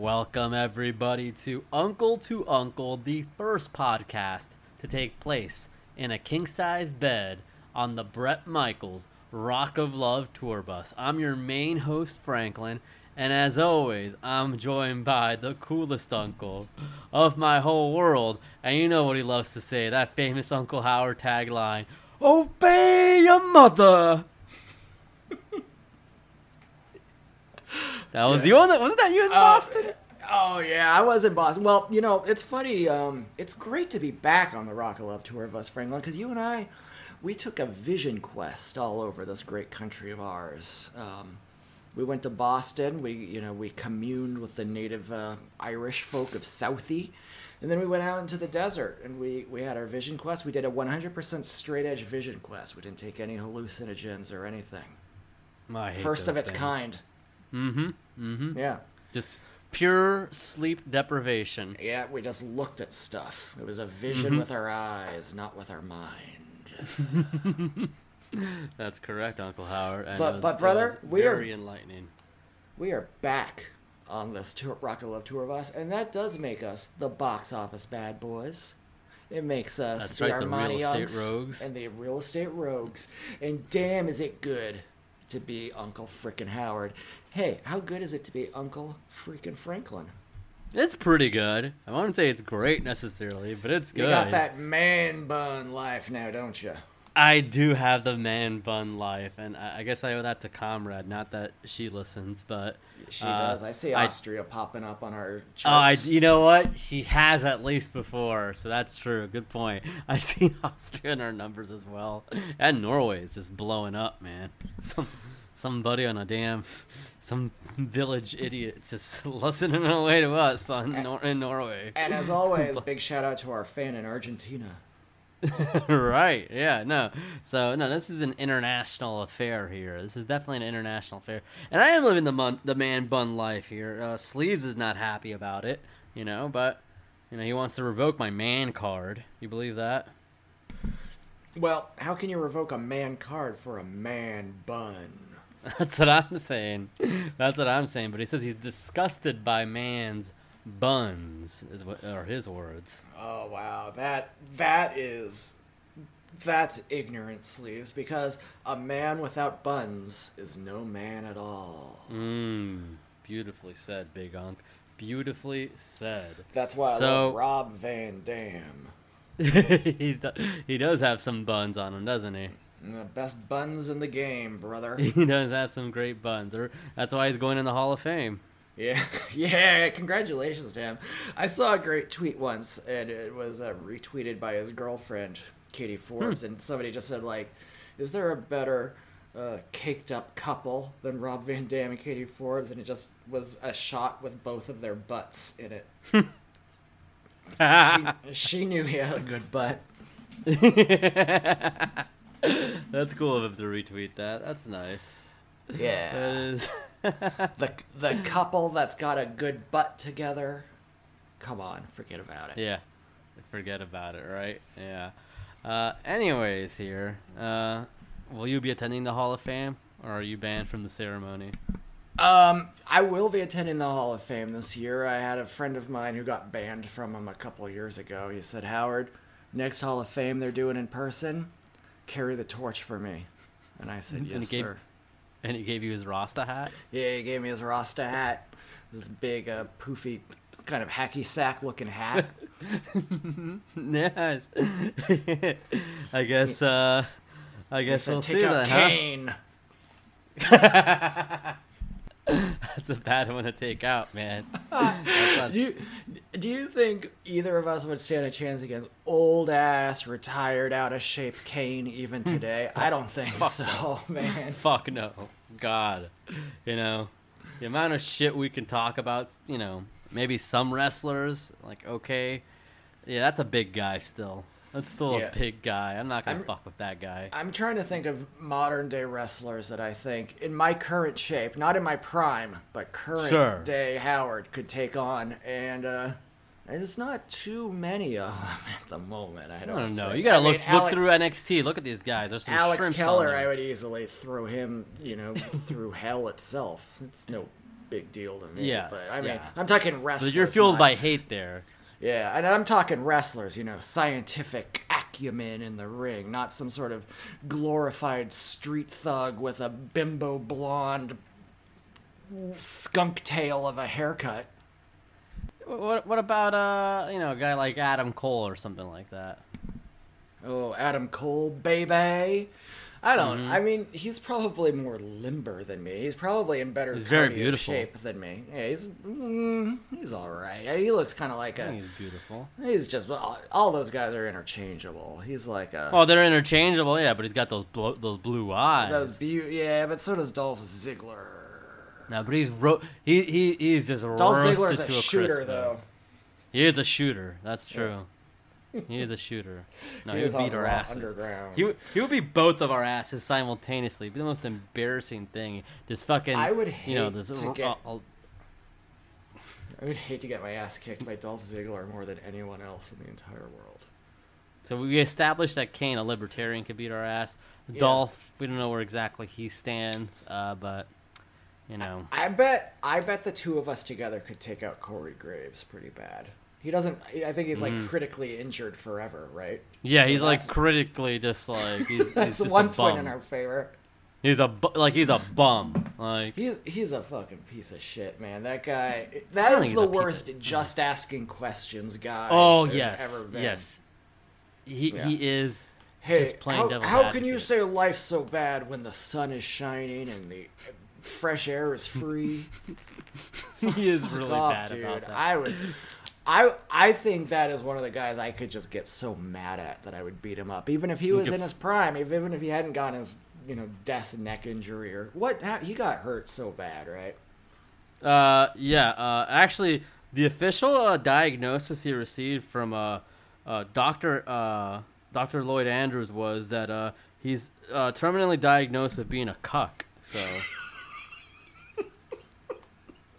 Welcome, everybody, to Uncle to Uncle, the first podcast to take place in a king size bed on the Bret Michaels Rock of Love tour bus. I'm your main host, Franklin, and as always, I'm joined by the coolest uncle of my whole world. And you know what he loves to say that famous Uncle Howard tagline Obey your mother! That was you Yes. on that wasn't that you in uh, Boston? Oh yeah, I was in Boston. Well, you know, it's funny. Um, it's great to be back on the Rock of Love tour of us, Franklin, because you and I, we took a vision quest all over this great country of ours. Um, we went to Boston. We, you know, we communed with the native uh, Irish folk of Southie, and then we went out into the desert and we we had our vision quest. We did a 100% straight edge vision quest. We didn't take any hallucinogens or anything. Hate First of its things. kind. Mm-hmm. Mm-hmm. Yeah. Just pure sleep deprivation. Yeah, we just looked at stuff. It was a vision Mm-hmm. with our eyes, not with our mind. That's correct, Uncle Howard. And But- was- but, brother, we are- very enlightening. We are back on this tour, Rock to Love tour of us, and that does make us the box office bad boys. It makes us That's the right, the real Armani estate rogues. and the real estate rogues. And damn, is it good to be Uncle Frickin' Howard. Hey, how good is it to be Uncle Freaking Franklin? It's pretty good. I wouldn't say it's great necessarily, but it's good. You got that man bun life now, don't you? I do have the man bun life, and I, I guess I owe that to Comrade. Not that she listens, but She uh, does. I see I- Austria popping up on our Oh, I, charts. you know what? She has at least before, so that's true. Good point. I see Austria in our numbers as well, and Norway is just blowing up, man. Some somebody on a damn some village idiot just listening away to us on Nor- in Norway. And as always, big shout out to our fan in Argentina. right? Yeah. No. So no, this is an international affair here. This is definitely an international affair, and I am living the mon- the man bun life here. Uh, Sleeves is not happy about it, you know, but you know he wants to revoke my man card. You believe that? Well, how can you revoke a man card for a man bun? That's what I'm saying. That's what I'm saying. But he says he's disgusted by man's buns, is what are his words. Oh wow, that that is that's ignorant sleeves because a man without buns is no man at all. Mmm. Beautifully said, Big Unk. Beautifully said. That's why I So- love Rob Van Dam. He's, he does have some buns on him, doesn't he? The best buns in the game, brother. He does have some great buns. Or that's why he's going in the Hall of Fame. Yeah, yeah. Congratulations to him. I saw a great tweet once, and it was uh, retweeted by his girlfriend, Katie Forbes, and somebody just said like, "Is there a better uh, caked up couple than Rob Van Dam and Katie Forbes?" And it just was a shot with both of their butts in it. she, she knew he had a good butt. That's cool of him to retweet that. That's nice. Yeah, is. the the couple that's got a good butt together. Come on, forget about it. yeah. Forget about it, right? Yeah. Uh, anyways, here. Uh, will you be attending the Hall of Fame? Or are you banned from the ceremony? Um, I will be attending the Hall of Fame this year. I had a friend of mine who got banned from him a couple years ago. He said, "Howard, next Hall of Fame they're doing in person, carry the torch for me." And I said, And "Yes, gave- sir." And he gave you his Rasta hat? Yeah, he gave me his Rasta hat, this big, uh, poofy, kind of hacky sack looking hat. yes. I guess, uh, I guess said, we'll "Take see out then, huh? That's a bad one to take out, man. That's not- Do you, do you think either of us would stand a chance against old ass, retired, out of shape Kane even hmm. today? I don't think so, man. Fuck no. God. You know, the amount of shit we can talk about, you know, maybe some wrestlers, like, okay. Yeah, that's a big guy still. That's still Yeah. a big guy. I'm not gonna I'm- fuck with that guy. I'm trying to think of modern day wrestlers that I think, in my current shape, not in my prime, but current Sure. day Howard could take on, and uh, there's not too many of them at the moment. I I don't, don't know. think. You gotta I look mean, look Alec- through NXT. Look at these guys. There's some Alex Keller, I would easily throw him, you know, through hell itself. It's no big deal to me. Yes, but I mean, yeah. I'm talking So wrestlers. you're fueled not- by hate there. Yeah, and I'm talking wrestlers, you know, scientific acumen in the ring, not some sort of glorified street thug with a bimbo blonde skunk tail of a haircut. What what about uh you know a guy like Adam Cole or something like that? Oh, Adam Cole, baby. I don't. Mm-hmm. I mean, he's probably more limber than me. He's probably in better He's very beautiful. shape than me. Yeah, he's mm, he's all right. He looks kind of like a. he's beautiful. He's just all, all those guys are interchangeable. He's like a. Oh, they're interchangeable, yeah, but he's got those blo- those blue eyes. Those beau- yeah, but so does Dolph Ziggler. No, but he's ro- he he he's just Dolph roasted Ziggler's a to a shooter, crisp, though. He is a shooter. That's true. He is a shooter. No, He he, would beat our asses. He would he would beat both of our asses simultaneously. It'd be the most embarrassing thing. This fucking I would you know hate this to uh, get- uh, I would hate to get my ass kicked by Dolph Ziggler more than anyone else in the entire world. So we established that Kane, a libertarian, could beat our ass. Dolph, we don't know where exactly he stands, uh, but you know, I bet I bet the two of us together could take out Corey Graves pretty bad. He doesn't. I think he's like mm. critically injured forever, right? yeah, So he's like critically just like he's, he's That's just one a point in our favor. He's a bu- like he's a bum. Like He's he's a fucking piece of shit, man. That guy. That is the he's worst of- just asking questions guy. oh yes, ever been. yes. He Yeah. he is Hey, just plain how, how can you say life's so bad when the sun is shining and the fresh air is free? he is really off, bad dude. about that. I would. I I think that is one of the guys I could just get so mad at that I would beat him up, even if he was in his prime, even if he hadn't gotten his you know death neck injury or what. ha- He got hurt so bad, right? Uh, yeah. Uh, actually, the official uh, diagnosis he received from uh, uh, Doctor uh, Doctor Lloyd Andrews was that uh, he's uh, terminally diagnosed with being a cuck. So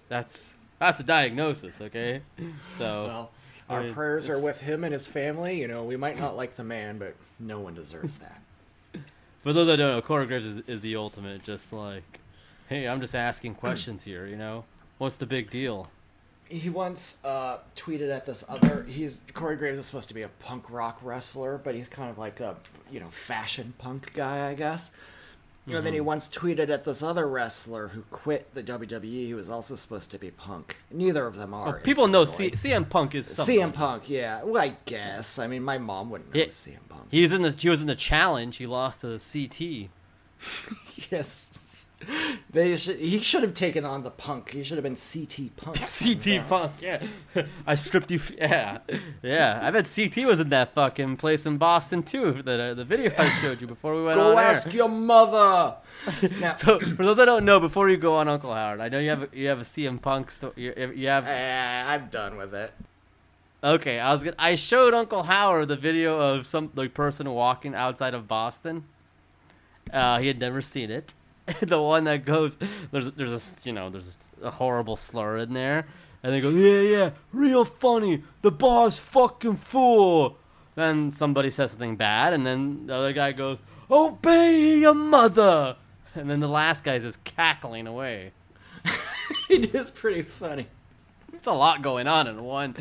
that's that's the diagnosis. Okay. So Well, our mean, prayers are with him and his family. You know, we might not like the man, but no one deserves that. for those that don't know, Corey Graves is, is the ultimate. Just like, hey, I'm just asking questions here. You know, what's the big deal? he once uh, tweeted at this other. He's Corey Graves is supposed to be a punk rock wrestler, but he's kind of like a you know fashion punk guy, I guess. And Mm-hmm. then he once tweeted at this other wrestler who quit the WWE, who was also supposed to be punk. Neither of them are. Well, people know C- CM Punk is something. CM Punk, yeah. Well, I guess. I mean, my mom wouldn't know Yeah. CM Punk. He's in the he was in the challenge. He lost to CT. yes, they should. He should have taken on the Punk. He should have been CT Punk. CT Punk, yeah. I stripped you. F- yeah, yeah. I bet CT was in that fucking place in Boston too. The uh, the video I showed you before we went Go on air. ask your mother. now, So for those that don't know, before you go on Uncle Howard, I know you have a, you have a CM Punk story. You, you have I'm done with it. okay. I was gonna, I showed Uncle Howard the video of some like person walking outside of Boston. Uh, he had never seen it. the one that goes there's there's a you know there's a horrible slur in there, and they go yeah yeah real funny the bar's fucking full. Then somebody says something bad, and then the other guy goes obey your mother, and then the last guy's just cackling away. it is pretty funny. There's a lot going on in one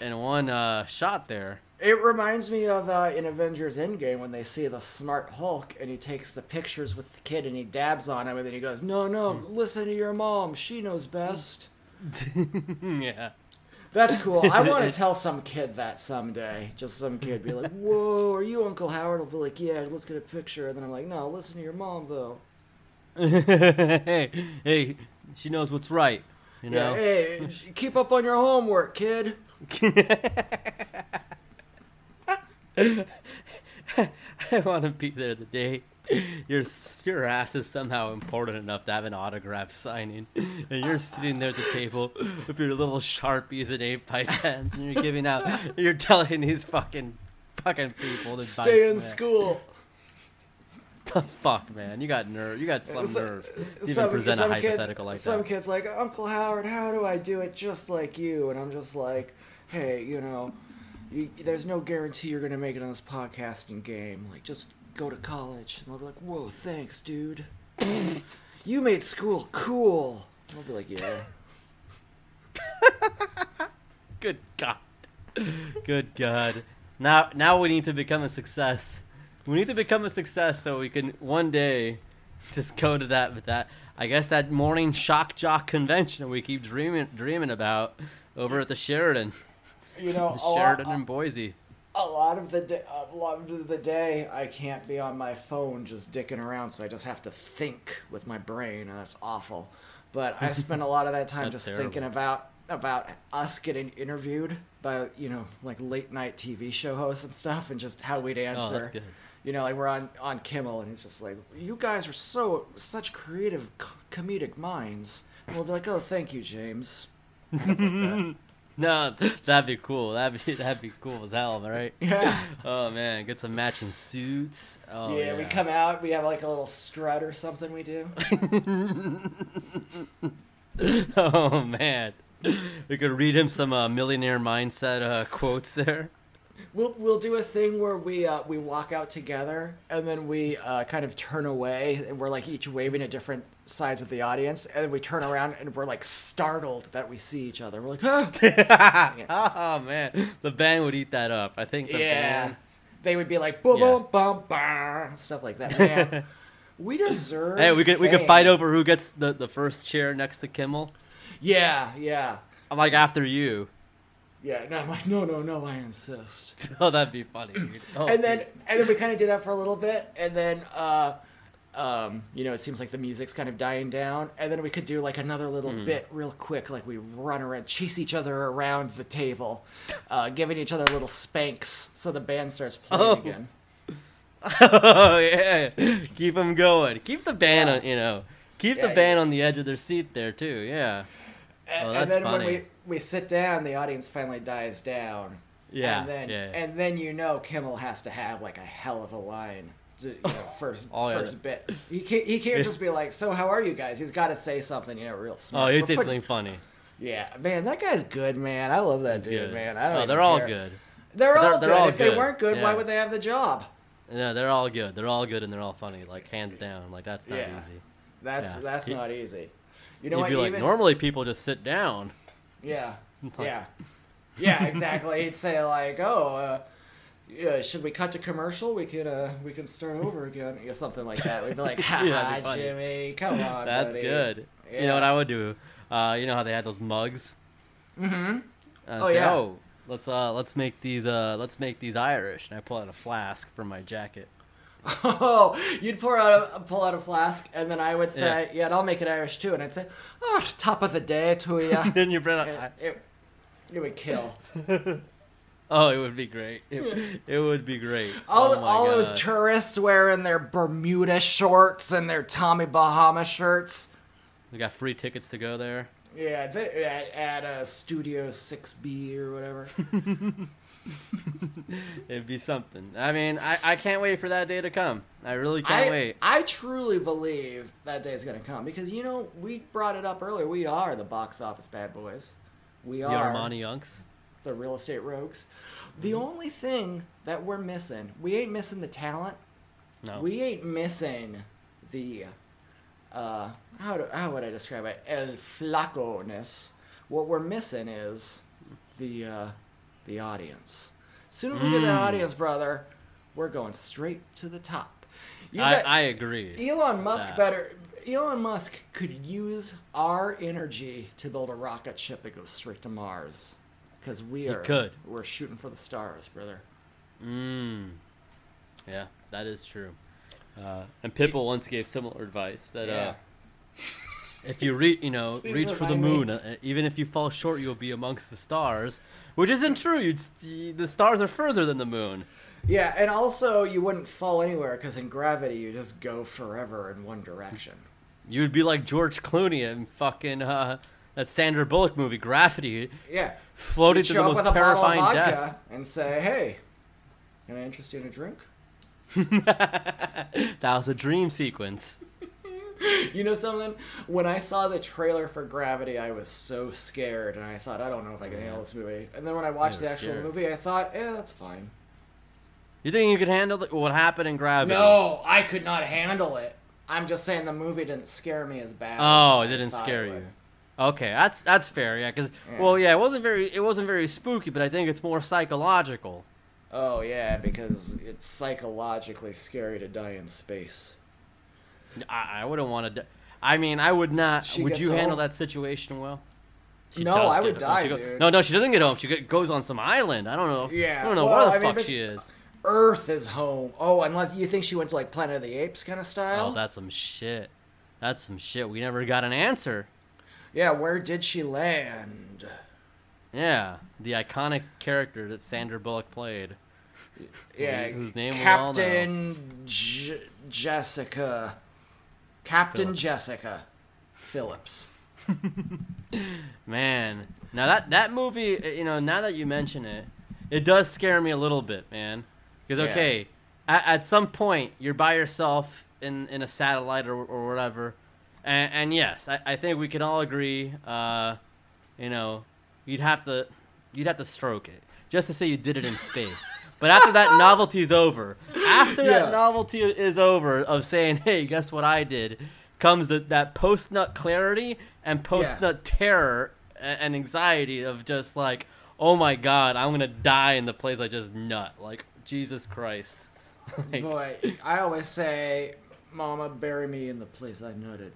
in one uh, shot there. It reminds me of uh, in Avengers Endgame when they see the smart Hulk and he takes the pictures with the kid and he dabs on him and then he goes, "No, no, Hmm. listen to your mom. She knows best." yeah. That's cool. I want to tell some kid that someday. Just some kid be like, "Whoa, are you Uncle Howard?" I'll be like, "Yeah, let's get a picture." And then I'm like, "No, listen to your mom though." hey, hey, she knows what's right. You Yeah, know. hey, keep up on your homework, kid. I want to be there the day your your ass is somehow important enough to have an autograph signing, and you're sitting there at the table with your little sharpies and eight by tens, and you're giving out, you're telling these fucking fucking people. to Stay in man. school. The fuck, man. You got nerve. You got some So- nerve. to Even some, present some a kids, hypothetical like some that. kids like Uncle Howard, how do I do it just like you? And I'm just like, hey, you know, you, there's no guarantee you're gonna make it on this podcasting game. Like, just go to college. And they'll be like, whoa, thanks, dude. you made school cool. And I'll be like, yeah. Good God. Good God. Now, now we need to become a success. We need to become a success so we can one day just go to that with that. I guess that morning shock jock convention we keep dreaming dreaming about over at the Sheraton, You know, the a lot, Sheraton in Boise. a lot of the day, a lot of the day, I can't be on my phone just dicking around, so I just have to think with my brain, and that's awful. But I spend a lot of that time just terrible. thinking about about us getting interviewed by you know like late night TV show hosts and stuff, and just how we'd answer. Oh, that's good. You know, like we're on on Kimmel, and he's just like, "You guys are so such creative, comedic minds." And we'll be like, "Oh, thank you, James." No, that'd be cool. That'd be that'd be cool as hell, right? Yeah. Oh man, get some matching suits. Oh yeah, yeah, we come out, we have like a little strut or something we do. oh man, we could read him some uh, millionaire mindset uh, quotes there. We'll we'll do a thing where we uh, we walk out together and then we uh, kind of turn away and we're like each waving a different sides of the audience and we turn around and we're like startled that we see each other. We're like, ah! oh man, the band would eat that up. I think the yeah. band. They would be like boom Yeah. boom bum bum stuff like that. Man, we deserve. Hey, we could we could fight over who gets the, the first chair next to Kimmel. Yeah, yeah, I'm like after you. yeah. No, I'm like, no, no, no. I insist. Oh, that'd be funny. Oh, and then dude. and then we kind of did that for a little bit and then uh um you know it seems like the music's kind of dying down and then we could do like another little Hmm. bit real quick like we run around chase each other around the table uh giving each other little spanks so the band starts playing Oh. again oh yeah, keep them going. Keep the band Yeah. on. You know, keep Yeah, the band on the edge of their seat there too. Yeah. and, Oh, and then funny. when we we sit down the audience finally dies down Yeah. and then yeah. and then you know kimmel has to have like a hell of a line to, you know, first Oh, yeah. first bit. He can't he can't just be like, "So how are you guys?" He's got to say something, you know, real smart. oh, he'd say something funny. Yeah, man, that guy's good, man. I love that dude, Good. man. I don't oh, they're all good. They're all They're- they're good. all if they weren't good, why would they have the job? No, they're all good. They're all good and they're all funny. Like hands down. Like that's not Yeah. easy. That's Yeah. that's He- not easy. You know You'd what? be like, even, normally people just sit down. Yeah, Like- yeah, yeah. Exactly. He'd say like, "Oh, uh, yeah, should we cut to commercial? We can uh, we can start over again, or something like that." We'd be like, "Ha Yeah, ha, that'd be funny. Jimmy, come on, That's buddy." good. You know what I would do? Uh, you know how they had those mugs? Mm-hmm. I'd Oh, say, yeah. oh, let's uh, let's make these uh, let's make these Irish, and I pull out a flask from my jacket. Oh, you'd pour out a pull out a flask, and then I would say, "Yeah, and I'll make it Irish too," and I'd say, "Oh, top of the day to you." then you bring out. it, it, it would kill. Oh, it would be great. It, it would be great. All, oh all those tourists wearing their Bermuda shorts and their Tommy Bahama shirts. we got free tickets to go there. Yeah, they, at, at uh, Studio 6B or whatever. It'd be something. I mean, I, I can't wait for that day to come. I really can't I, wait. I truly believe that day is going to come because, you know, we brought it up earlier. We are the box office bad boys. We are. The Armani Yunks. The real estate rogues. The only thing that we're missing, we ain't missing the talent. No. We ain't missing the uh how do, how would I describe it? El flaco-ness. What we're missing is the uh the audience. Soon as we get that Mm. audience, brother, we're going straight to the top. I, I agree. Elon Musk that. better Elon Musk could use our energy to build a rocket ship that goes straight to Mars. Because we are could. we're shooting for the stars, brother. Mm. Yeah, that is true. Uh, and Pitbull once gave similar advice that Yeah. uh, if you reach, you know, Please reach for the moon, uh, even if you fall short, you'll be amongst the stars, which isn't true. You'd, the stars are further than the moon. Yeah, and also you wouldn't fall anywhere because in gravity you just go forever in one direction. You'd be like George Clooney in fucking uh, that Sandra Bullock movie, Gravity, Yeah. floated to the most with a of terrifying death. and say, "Hey, Can I interest you in a drink? that was a dream sequence. You know something? When I saw the trailer for Gravity, I was so scared, and I thought, I don't know if I can handle this movie. And then when I watched the actual scared. movie, I thought, yeah, that's fine. You think you could handle the, what happened in Gravity? No, I could not handle it. I'm just saying the movie didn't scare me as bad. Oh, as it didn't scare it you. Okay, that's that's fair. Yeah, because Yeah. well, yeah, it wasn't very it wasn't very spooky, but I think it's more psychological. Oh yeah, because it's psychologically scary to die in space. I, I wouldn't want to. I mean, I would not. She would you handle that situation well? She No, I would die, She go- dude. No, no, she doesn't get home. She get, goes on some island. I don't know. Yeah, I don't know well, where the I fuck but she she- is. Earth is home. Oh, unless you think she went to like Planet of the Apes kind of oh, style. Oh, that's some shit. That's some shit. We never got an answer. Yeah, where did she land? Yeah, the iconic character that Sandra Bullock played. Yeah, whose name we all know. Captain J- Jessica. Captain Phillips. Jessica Phillips. Man, now that that movie, uh, you know, now that you mention it, it does scare me a little bit, man. Because Yeah. okay, at, at some point you're by yourself in in a satellite or or whatever, and, and yes, I, I think we can all agree. Uh, you know, you'd have to you'd have to stroke it just to say you did it in space. But after that novelty is over, after Yeah. that novelty is over of saying, "Hey, guess what I did," comes the, that post nut clarity and post nut terror and anxiety of just like, "Oh my God, I'm gonna die in the place I just nut." Like Jesus Christ. Like, Boy, I always say, "Mama, bury me in the place I nutted,"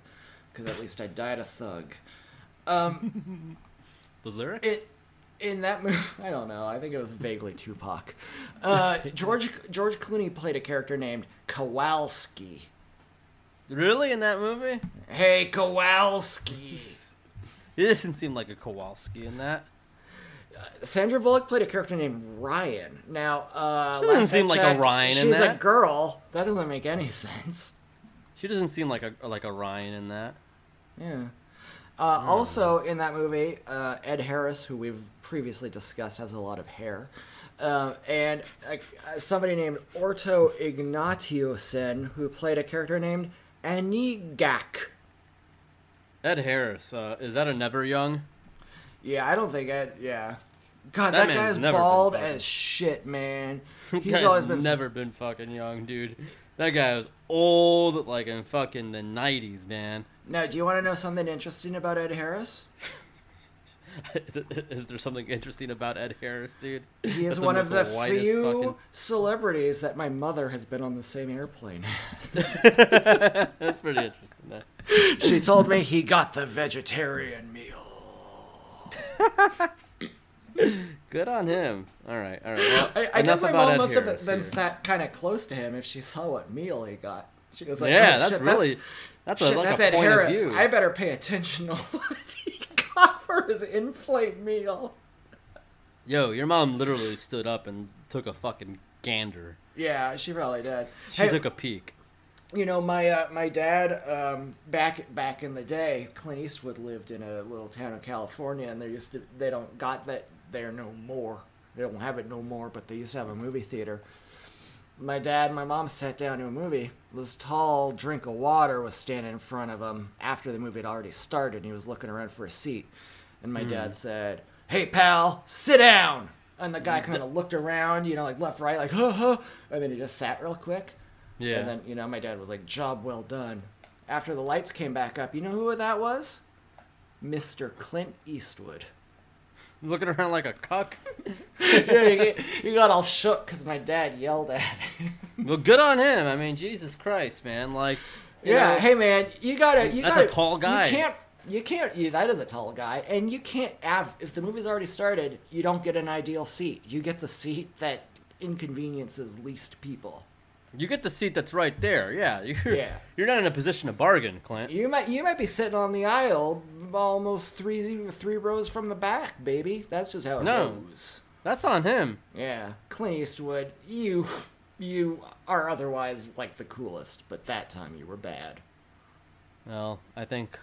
because at least I died a thug. Um, those lyrics. it in that movie, I don't know. I think it was vaguely Tupac. Uh, George George Clooney played a character named Kowalski. really in that movie? Hey, Kowalski. It doesn't seem like a Kowalski in that. Sandra Bullock played a character named Ryan. Now, uh, She doesn't last I seem like a checked, Ryan in She's that. a girl. That doesn't make any sense. She doesn't seem like a like a Ryan in that. Yeah. Uh, also in that movie, uh, Ed Harris, who we've previously discussed, has a lot of hair, uh, and uh, somebody named Orto Ignatiussen, who played a character named Aningaaq. Ed Harris, uh, is that a Never Young? Yeah, I don't think Ed. Yeah. God, That that, man's guy's bald as shit, man. He's Guy's always been never been fucking young, dude. That guy was old, like in fucking the '90s, man. Now, do you want to know something interesting about Ed Harris? is, it- is there something interesting about Ed Harris, dude? He is one of the few fucking- celebrities that my mother has been on the same airplane. That's pretty interesting. That. she told me he got the vegetarian meal. Good on him. All right, all right. Well, I, I guess my about mom Ed must have Harris been here. sat kind of close to him if she saw what meal he got. She was like, yeah, "Oh, that's shit, that- really that's a shit, like that's a Ed point Harris. of view. I better pay attention to what he got for his inflate meal." Yo, your mom literally stood up and took a fucking gander. Yeah, she probably did. She Hey, took a peek. you know, my uh, my dad um, back back in the day, Clint Eastwood lived in a little town in California, and they used to they don't got that there no more. They don't have it no more, but they used to have a movie theater. My dad and my mom sat down to a movie. This tall drink of water was standing in front of him after the movie had already started, and he was looking around for a seat. And my dad hmm. said, "Hey, pal, sit down." And the guy mm. kind of looked around, you know, like left, right, like, huh, huh. And then he just sat real quick. Yeah. And then, you know, my dad was like, job well done. After the lights came back up, you know who that was? Mr. Clint Eastwood. Looking around like a cuck. yeah, get- he got all shook because my dad yelled at him. Well, good on him. I mean, Jesus Christ, man. Like, you yeah, know, hey man, you gotta. You That's a gotta, tall guy. You can't. You can't. Yeah, that is a tall guy, and you can't have. If the movie's already started, you don't get an ideal seat. You get the seat that inconveniences least people. You get the seat that's right there. Yeah, you're, Yeah. you're not in a position to bargain, Clint. You might you might be sitting on the aisle almost three three rows from the back, baby. That's just how it No. goes. That's on him. Yeah, Clint Eastwood, you you are otherwise like the coolest, but that time you were bad. Well, I think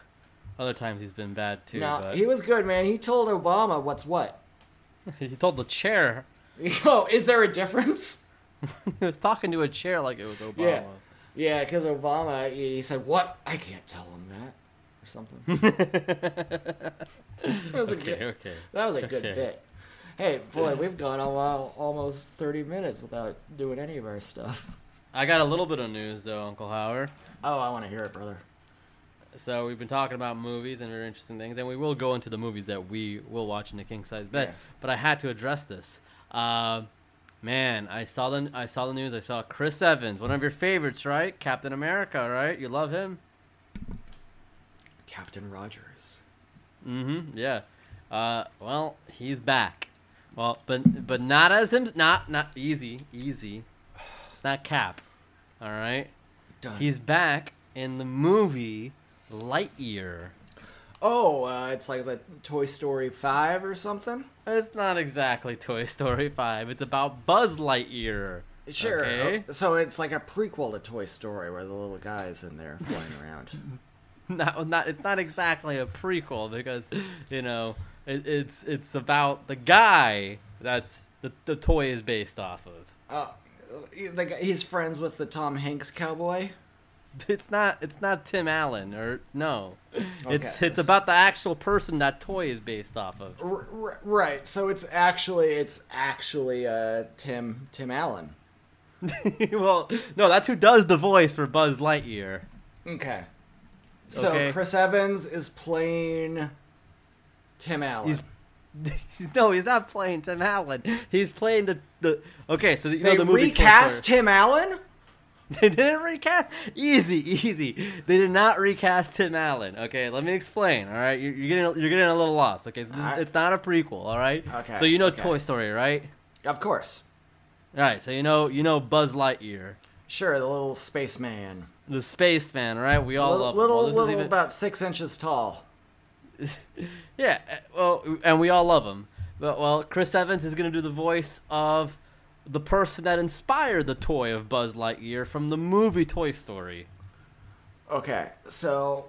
other times he's been bad too. no, but he was good, man. He told Obama what's what. he told the chair. Oh, is there a difference? he was talking to a chair like it was Obama. Yeah. Yeah, because Obama, he said, "What? I can't tell him that," or something. that was a good. okay. That was a good Okay. bit. Hey, boy, we've gone a while, almost thirty minutes without doing any of our stuff. I got a little bit of news though, Uncle Howard. Oh, I want to hear it, brother. So we've been talking about movies and very interesting things, and we will go into the movies that we will watch in the king size bed. Yeah. But I had to address this. Uh, man, I saw the I saw the news. I saw Chris Evans, one of your favorites, right? Captain America, right? You love him. Captain Rogers. Mm-hmm. Yeah. Uh, well, he's back. Well, but but not as him. Not not easy, easy. It's not Cap. All right. Done. He's back in the movie Lightyear. oh, uh, it's like the Toy Story Five or something. It's not exactly Toy Story 5. It's about Buzz Lightyear. Sure. Okay. So it's like a prequel to Toy Story where the little guy's in there flying around. Not, not it's not exactly a prequel because you know it, it's it's about the guy that's the, the toy is based off of. Oh, the he's friends with the Tom Hanks cowboy. It's not it's not Tim Allen or no. It's Okay. it's about the actual person that toy is based off of. R- r- right. So it's actually it's actually uh, Tim Tim Allen. well, no, that's who does the voice for Buzz Lightyear. Okay. So Okay. Chris Evans is playing Tim Allen. He's no, he's not playing Tim Allen. He's playing the the. Okay, so you they know the movie Toy recast Story. Tim Allen. They didn't recast. Easy, easy. They did not recast Tim Allen. Okay, let me explain. All right, you're, you're getting you're getting a little lost. Okay, so this is, Alright. it's not a prequel. All right. Okay, So you know okay. Toy Story, right? Of course. All right. So you know you know Buzz Lightyear, Sure, the little spaceman. the spaceman, right? We all little love him. little, Well, little even- about six inches tall. Yeah, well, and we all love him. But well, Chris Evans is gonna do the voice of the person that inspired the toy of Buzz Lightyear from the movie Toy Story. Okay, so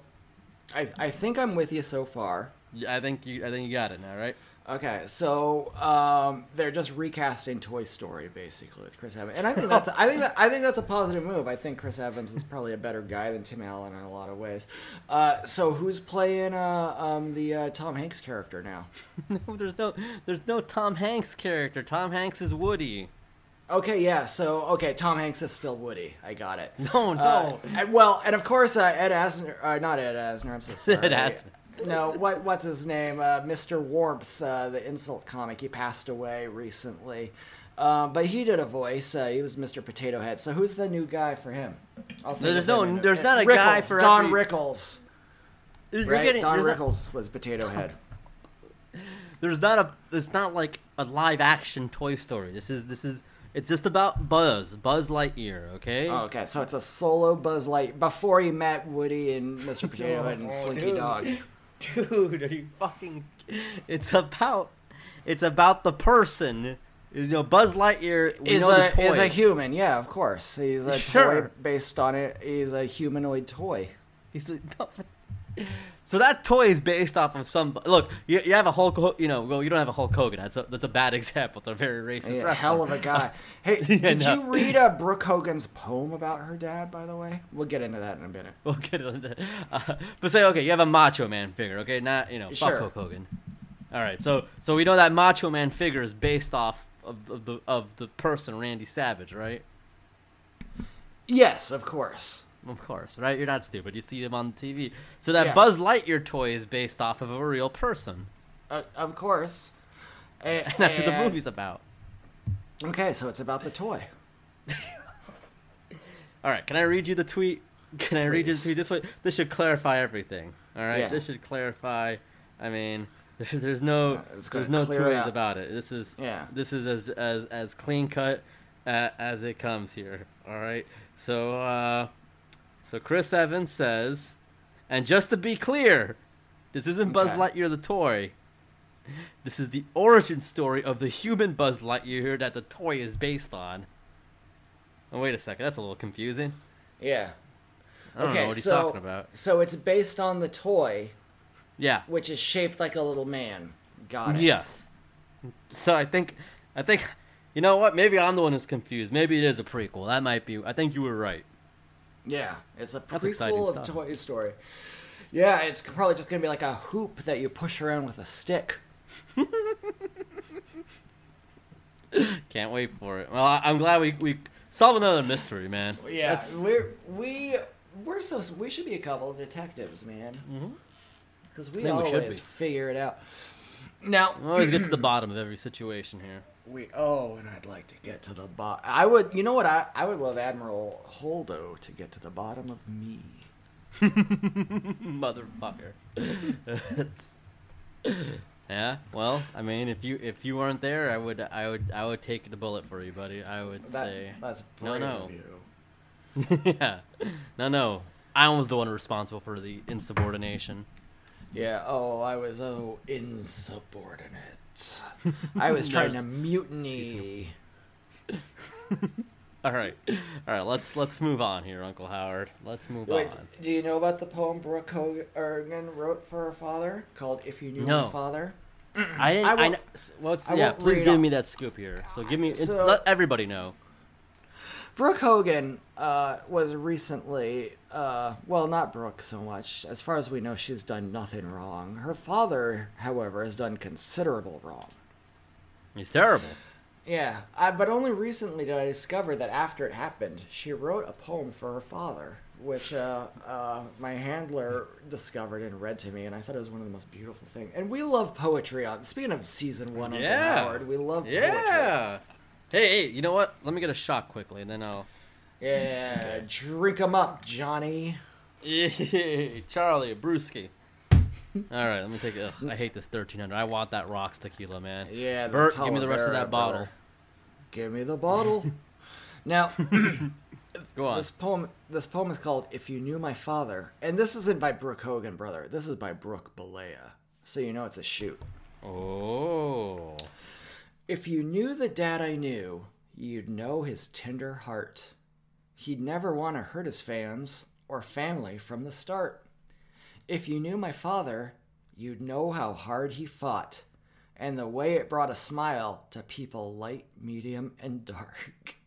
I I think I'm with you so far. Yeah, I think you I think you got it now, right? Okay, so um, they're just recasting Toy Story basically with Chris Evans, and I think that's I think that, I think that's a positive move. I think Chris Evans is probably a better guy than Tim Allen in a lot of ways. Uh, so who's playing uh, um, the uh, Tom Hanks character now? No, there's no there's no Tom Hanks character. Tom Hanks is Woody. Okay, yeah. So okay, Tom Hanks is still Woody. I got it. No, no. Uh, and- well, and of course uh, Ed Asner, uh, not Ed Asner. I'm so sorry. Ed Asner. No, what what's his name? Uh, Mr. Warmth, uh, the insult comic. He passed away recently, uh, but he did a voice. Uh, he was Mr. Potato Head. So who's the new guy for him? There's no- there's not a guy Rickles, for Don every- Rickles. You're Right, getting- Don there's not- Rickles was Potato Head. there's not a it's not like a live action Toy Story. This is this is it's just about Buzz, Buzz Lightyear, okay? Oh, okay, so it's a solo Buzz Light before he met Woody and Mr. Potato Head and Slinky dude. Dog. Dude, are you fucking It's about it's about the person. You know, Buzz Lightyear we Is know a the toy. is a human, yeah, of course. He's a Sure. toy based on it. He's a humanoid toy. He's a, no, but- so that toy is based off of some. Look, you, you have a Hulk. You know, well, you don't have a Hulk Hogan. That's a, that's a bad example. It's a very racist wrestler. hell of a guy. Hey, Yeah, did no. you read uh, Brooke Hogan's poem about her dad? By the way, we'll get into that in a minute. We'll get into that. Uh, but say, okay, you have a Macho Man figure, okay? Not you know, fuck Sure. Hulk Hogan. All right, so so we know that Macho Man figure is based off of, of the of the person Randy Savage, right? Yes, of course. Of course, right? You're not stupid. You see him on TV. So that Yeah. Buzz Lightyear toy is based off of a real person, Uh, of course. A- and that's what the movie's about. Okay, so it's about the toy. All right, can I read you the tweet? Can I read you the tweet? This way, this should clarify everything. All right, Yeah. this should clarify. I mean, there's, there's no Uh, there's no clear two ways about it. This is Yeah. this is as as as clean cut uh, as it comes here. All right, so uh, so Chris Evans says, and just to be clear, this isn't Buzz Okay. Lightyear the toy. This is the origin story of the human Buzz Lightyear that the toy is based on. Oh, wait a second, that's a little confusing. Yeah. I don't okay, know what he's so talking about. so it's based on the toy, Yeah. which is shaped like a little man. Got it. Yes. So I think, I think, You know what? Maybe I'm the one who's confused. Maybe it is a prequel. That might be. I think you were right. Yeah, it's a That's prequel of stuff. Toy Story. Yeah, it's probably just gonna be like a hoop that you push around with a stick. Can't wait for it. Well, I, I'm glad we we solved another mystery, man. Yeah, That's- we're we we're so we should be a couple of detectives, man. Mm-hmm. Because we think we always be. figure it out. Now we always get to the bottom of every situation here. We oh, and I'd like to get to the bottom. I would, you know what? I I would love Admiral Holdo to get to the bottom of me. Motherfucker. Yeah. Well, I mean, if you if you weren't there, I would I would I would take the bullet for you, buddy. I would That, say. that's no, brave no. of you. yeah. No, no. I was the one responsible for the insubordination. Yeah. Oh, I was oh insubordinate. I was trying to mutiny. All right, all right. Let's let's move on here, Uncle Howard. Let's move Wait, on. do you know about the poem Brooke Hogan wrote for her father called "If You Knew No. My Father"? I didn't. I I, won't- kn- What's I yeah? Please give me that scoop here. So give me. it- let everybody know. Brooke Hogan uh, was recently, uh, well, not Brooke so much. As far as we know, she's done nothing wrong. Her father, however, has done considerable wrong. He's terrible. Yeah, I, but only recently did I discover that after it happened, she wrote a poem for her father, which uh, uh, my handler discovered and read to me, and I thought it was one of the most beautiful things. And we love poetry on. Speaking of season one, Uncle Yeah. Howard, we love poetry. Hey, hey, you know what? Let me get a shot quickly, and then I'll. Yeah, drink drink 'em up, Johnny. Charlie, brewski. All right, let me take it. Ugh, I hate this 1300. I want that rocks tequila, man. Yeah, the Bert, give me the rest of Talavera, that bottle. brother. Give me the bottle. now, Go on. this poem this poem is called "If You Knew My Father," and this isn't by Brooke Hogan, brother. This is by Brooke Bollea, so you know it's a shoot. Oh. If you knew the dad I knew, you'd know his tender heart. He'd never want to hurt his fans or family from the start. If you knew my father, you'd know how hard he fought and the way it brought a smile to people light, medium, and dark.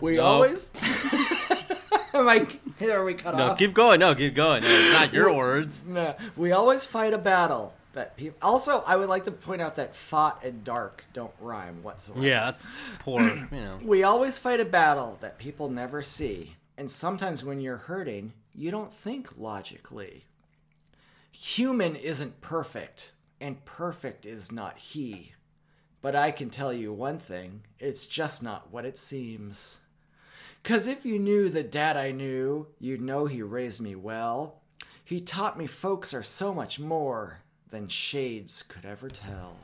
We Nope. always. Am I? Are we cut No, off? keep going. No, keep going. No, it's not your words. No, we always fight a battle that people. Also, I would like to point out that fought and dark don't rhyme whatsoever. Yeah, that's poor. You know. We always fight a battle that people never see, and sometimes when you're hurting, you don't think logically. Human isn't perfect, and perfect is not he. But I can tell you one thing it's just not what it seems. Cause if you knew the dad I knew, you'd know he raised me well. He taught me folks are so much more than shades could ever tell.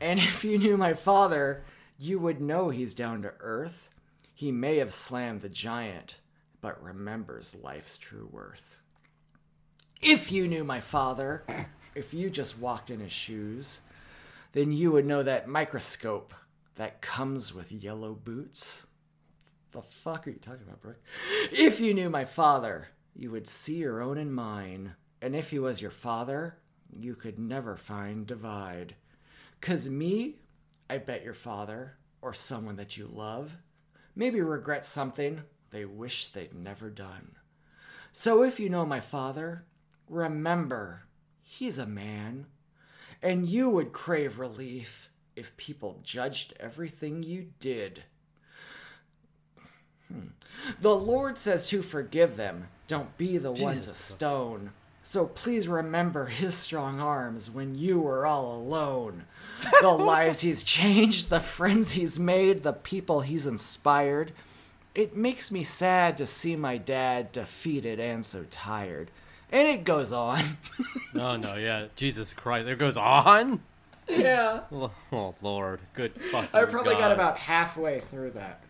And if you knew my father, you would know he's down to earth. He may have slammed the giant, but remembers life's true worth. If you knew my father, if you just walked in his shoes, then you would know that microscope that comes with yellow boots. The fuck are you talking about, Brooke? If you knew my father, you would see your own and mine. And if he was your father, you could never find divide. Cause me, I bet your father, or someone that you love, maybe regret something they wish they'd never done. So if you know my father, remember, he's a man, and you would crave relief if people judged everything you did. Hmm. The Lord says to forgive them, don't be the one to stone. So please remember his strong arms when you were all alone. The lives he's changed, the friends he's made, the people he's inspired. It makes me sad to see my dad defeated and so tired. And it goes on. No, no, yeah. Jesus Christ. It goes on? yeah. Oh, oh, Lord. Good fucking I probably got about halfway through that.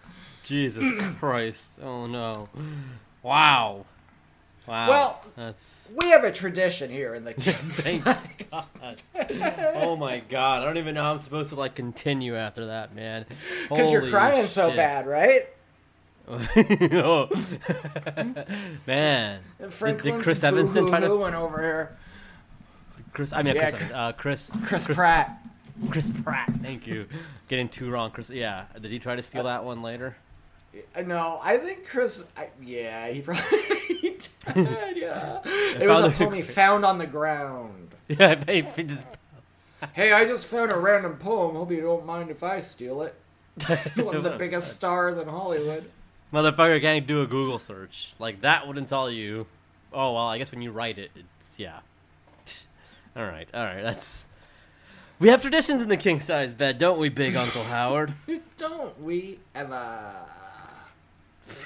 Jesus Christ. Oh, no. Wow. Wow. Well- that's. We have a tradition here in the. Thank God. Oh my God. I don't even know how I'm supposed to, like, continue after that, man. Because you're crying so bad, right? Oh. man. Did, Franklin's did Chris Evanston try to. boo-hoo-hooing over here. Chris, I mean, Yeah, Chris, Evans, uh, Chris, Chris, Pratt. Chris Pratt. Thank you. Getting too wrong, Chris. Yeah. Did he try to steal that one later? Uh, No, I think Chris. I, yeah, he probably Yeah, it was a poem he found on the ground. Yeah. He just, Hey, I just found a random poem. Hope you don't mind if I steal it. One of the biggest stars in Hollywood. Motherfucker can't do a Google search. Like that wouldn't tell you. Oh well, I guess when you write it, it's yeah. All right, all right. That's. We have traditions in the king size bed, don't we, Big Uncle Howard? Don't we ever?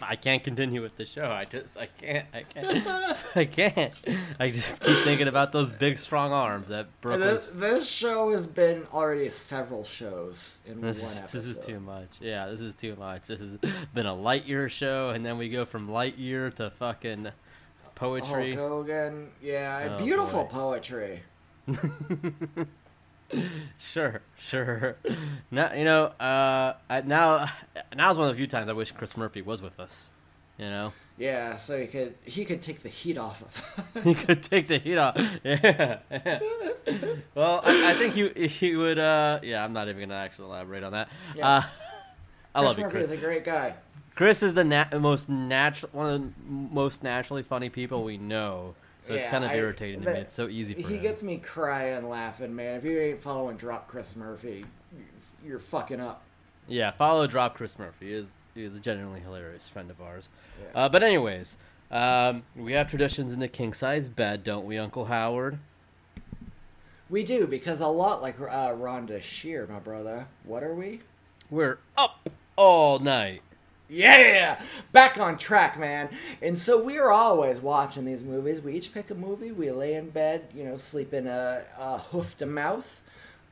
I can't continue with the show. I just, I can't, I can't, I can't. I just keep thinking about those big, strong arms that And This, this show has been already several shows in This one is episode. this is too much. Yeah, this is too much. This has been a light year show, and then we go from light year to fucking poetry. Hulk Hogan, yeah, Oh, beautiful boy. poetry. Sure, sure. Now you know. Uh, I, now, now's one of the few times I wish Chris Murphy was with us. You know, Yeah, so he could he could take the heat off of. he could take the heat off. Yeah. well, I, I think he he would. Uh, yeah, I'm not even gonna actually elaborate on that. Yeah. Uh, I Chris love you, Murphy Chris. is a great guy. Chris is the nat- most natural, one of the most naturally funny people we know. So it's kind of I- irritating to me. It's so easy for He him. gets me crying laughing, man. If you ain't following Drop Chris Murphy, you're fucking up. Yeah, follow Drop Chris Murphy. He is he is a genuinely hilarious friend of ours. Yeah. Uh, but anyways, um, we have traditions in the king size bed, don't we, Uncle Howard? We do because a lot like uh, Rhonda Shear, my brother. What are we? We're up all night. Yeah, back on track, man. And so we are always watching these movies. We each pick a movie. We lay in bed, you know, sleep in a, a hoof to mouth,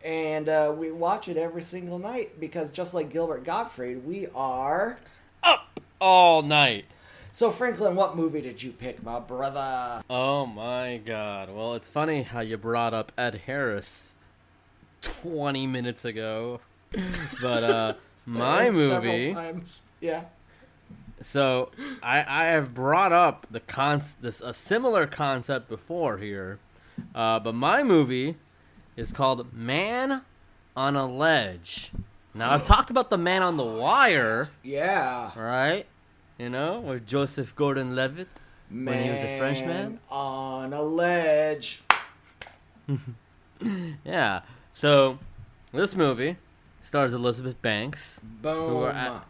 and uh, we watch it every single night because just like Gilbert Gottfried, we are. Up all night. So Franklin, what movie did you pick, my brother? Oh my god. Well, it's funny how you brought up Ed Harris 20 minutes ago. But uh my Several movie times. Yeah. So I I have brought up the con this a similar concept before here, uh, but my movie is called Man on a Ledge. Now I've talked about the Man on the Wire, Yeah. right? You know, with Joseph Gordon-Levitt when he was a Frenchman. On a ledge. Yeah. So this movie stars Elizabeth Banks. Boom. are at-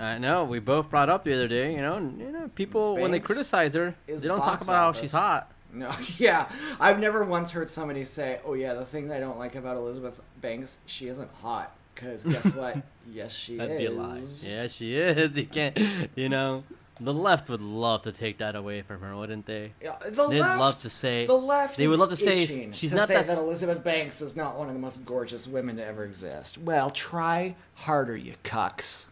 I know we both brought up the other day. You know, and, you know, people when they criticize her, they don't talk about how she's hot. No, yeah. I've never once heard somebody say, "Oh yeah, the thing I don't like about Elizabeth Banks, she isn't hot." Because guess what? yes, she That'd is. be a lie. Yeah, she is. You can't. You know, the left would love to take that away from her, wouldn't they? Yeah, the They'd left, love to say. The left. they would love to say she's to not say that that Elizabeth Banks is not one of the most gorgeous women to ever exist. Well, try harder, you cucks.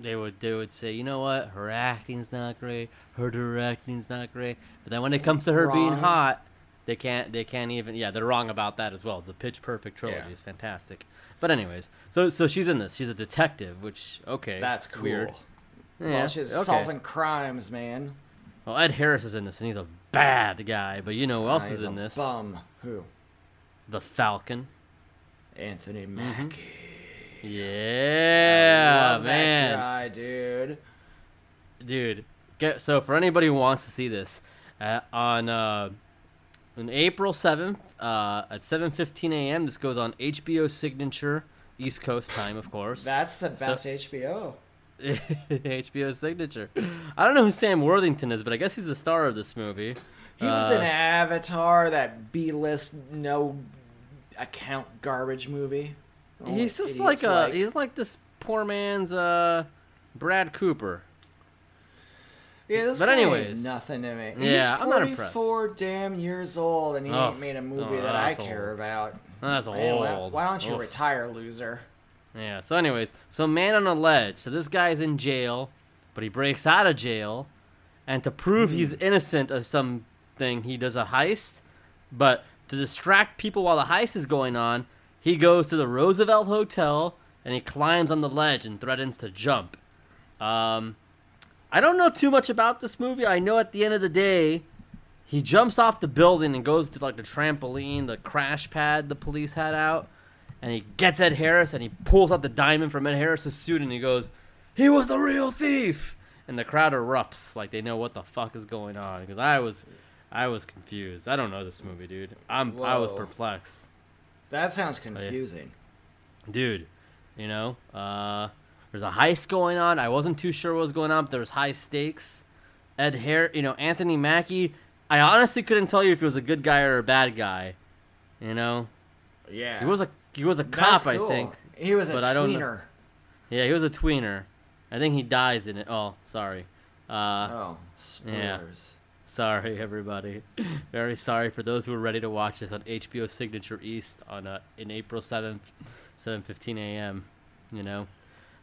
They would. They would say, you know what? Her acting's not great. Her directing's not great. But then when it comes to her being hot, they can't. They can't even. Yeah, they're wrong about that as well. The Pitch Perfect trilogy Yeah. is fantastic. But anyways, so so she's in this. She's a detective, which okay, That's cool. Weird. Yeah, well, she's okay. solving crimes, man. Well, Ed Harris is in this, and he's a bad guy. But you know who else Ah, is in this? Bum. Who? The Falcon. Anthony Mm-hmm. Mackie. Yeah, Love man. guy, dude. dude. Get so for anybody who wants to see this, uh, on uh, on April seventh uh, at seven fifteen a.m. This goes on HBO Signature East Coast time, of course. That's the best HBO. HBO Signature. I don't know who Sam Worthington is, but I guess he's the star of this movie. He was Uh, in Avatar, that B-list, no account garbage movie. All He's just like a he's like this poor man's uh, Brad Cooper. yeah, this but anyways. nothing to me. Yeah, he's I'm not impressed. Four damn years old, and he Oh, ain't made a movie oh, that I that's care old. about. That's Man, why, old. why don't you Oof. retire, loser? Yeah. So, anyways, so man on a ledge. So this guy's in jail, but he breaks out of jail, and to prove he's Hmm. innocent of something, he does a heist. But to distract people while the heist is going on, he goes to the Roosevelt Hotel and he climbs on the ledge and threatens to jump. Um, I don't know too much about this movie. I know at the end of the day, he jumps off the building and goes to like the trampoline, the crash pad the police had out, and he gets Ed Harris and he pulls out the diamond from Ed Harris's suit and he goes, "He was the real thief." And the crowd erupts like they know what the fuck is going on because I was, I was confused. I don't know this movie, dude. I'm I was perplexed, That sounds confusing. dude. You know, uh, there's a heist going on. I wasn't too sure what was going on, but there was high stakes. Ed Harris, you know, Anthony Mackie. I honestly couldn't tell you if he was a good guy or a bad guy. You know, Yeah. he was a he was a cop, I think. He was a but I don't know- tweener. Yeah, he was a tweener. I think he dies in it. Oh, sorry. Uh, Oh, spoilers. sorry everybody. Very sorry for those who are ready to watch this on HBO Signature East on uh, in April seventh, seven fifteen a.m. You know,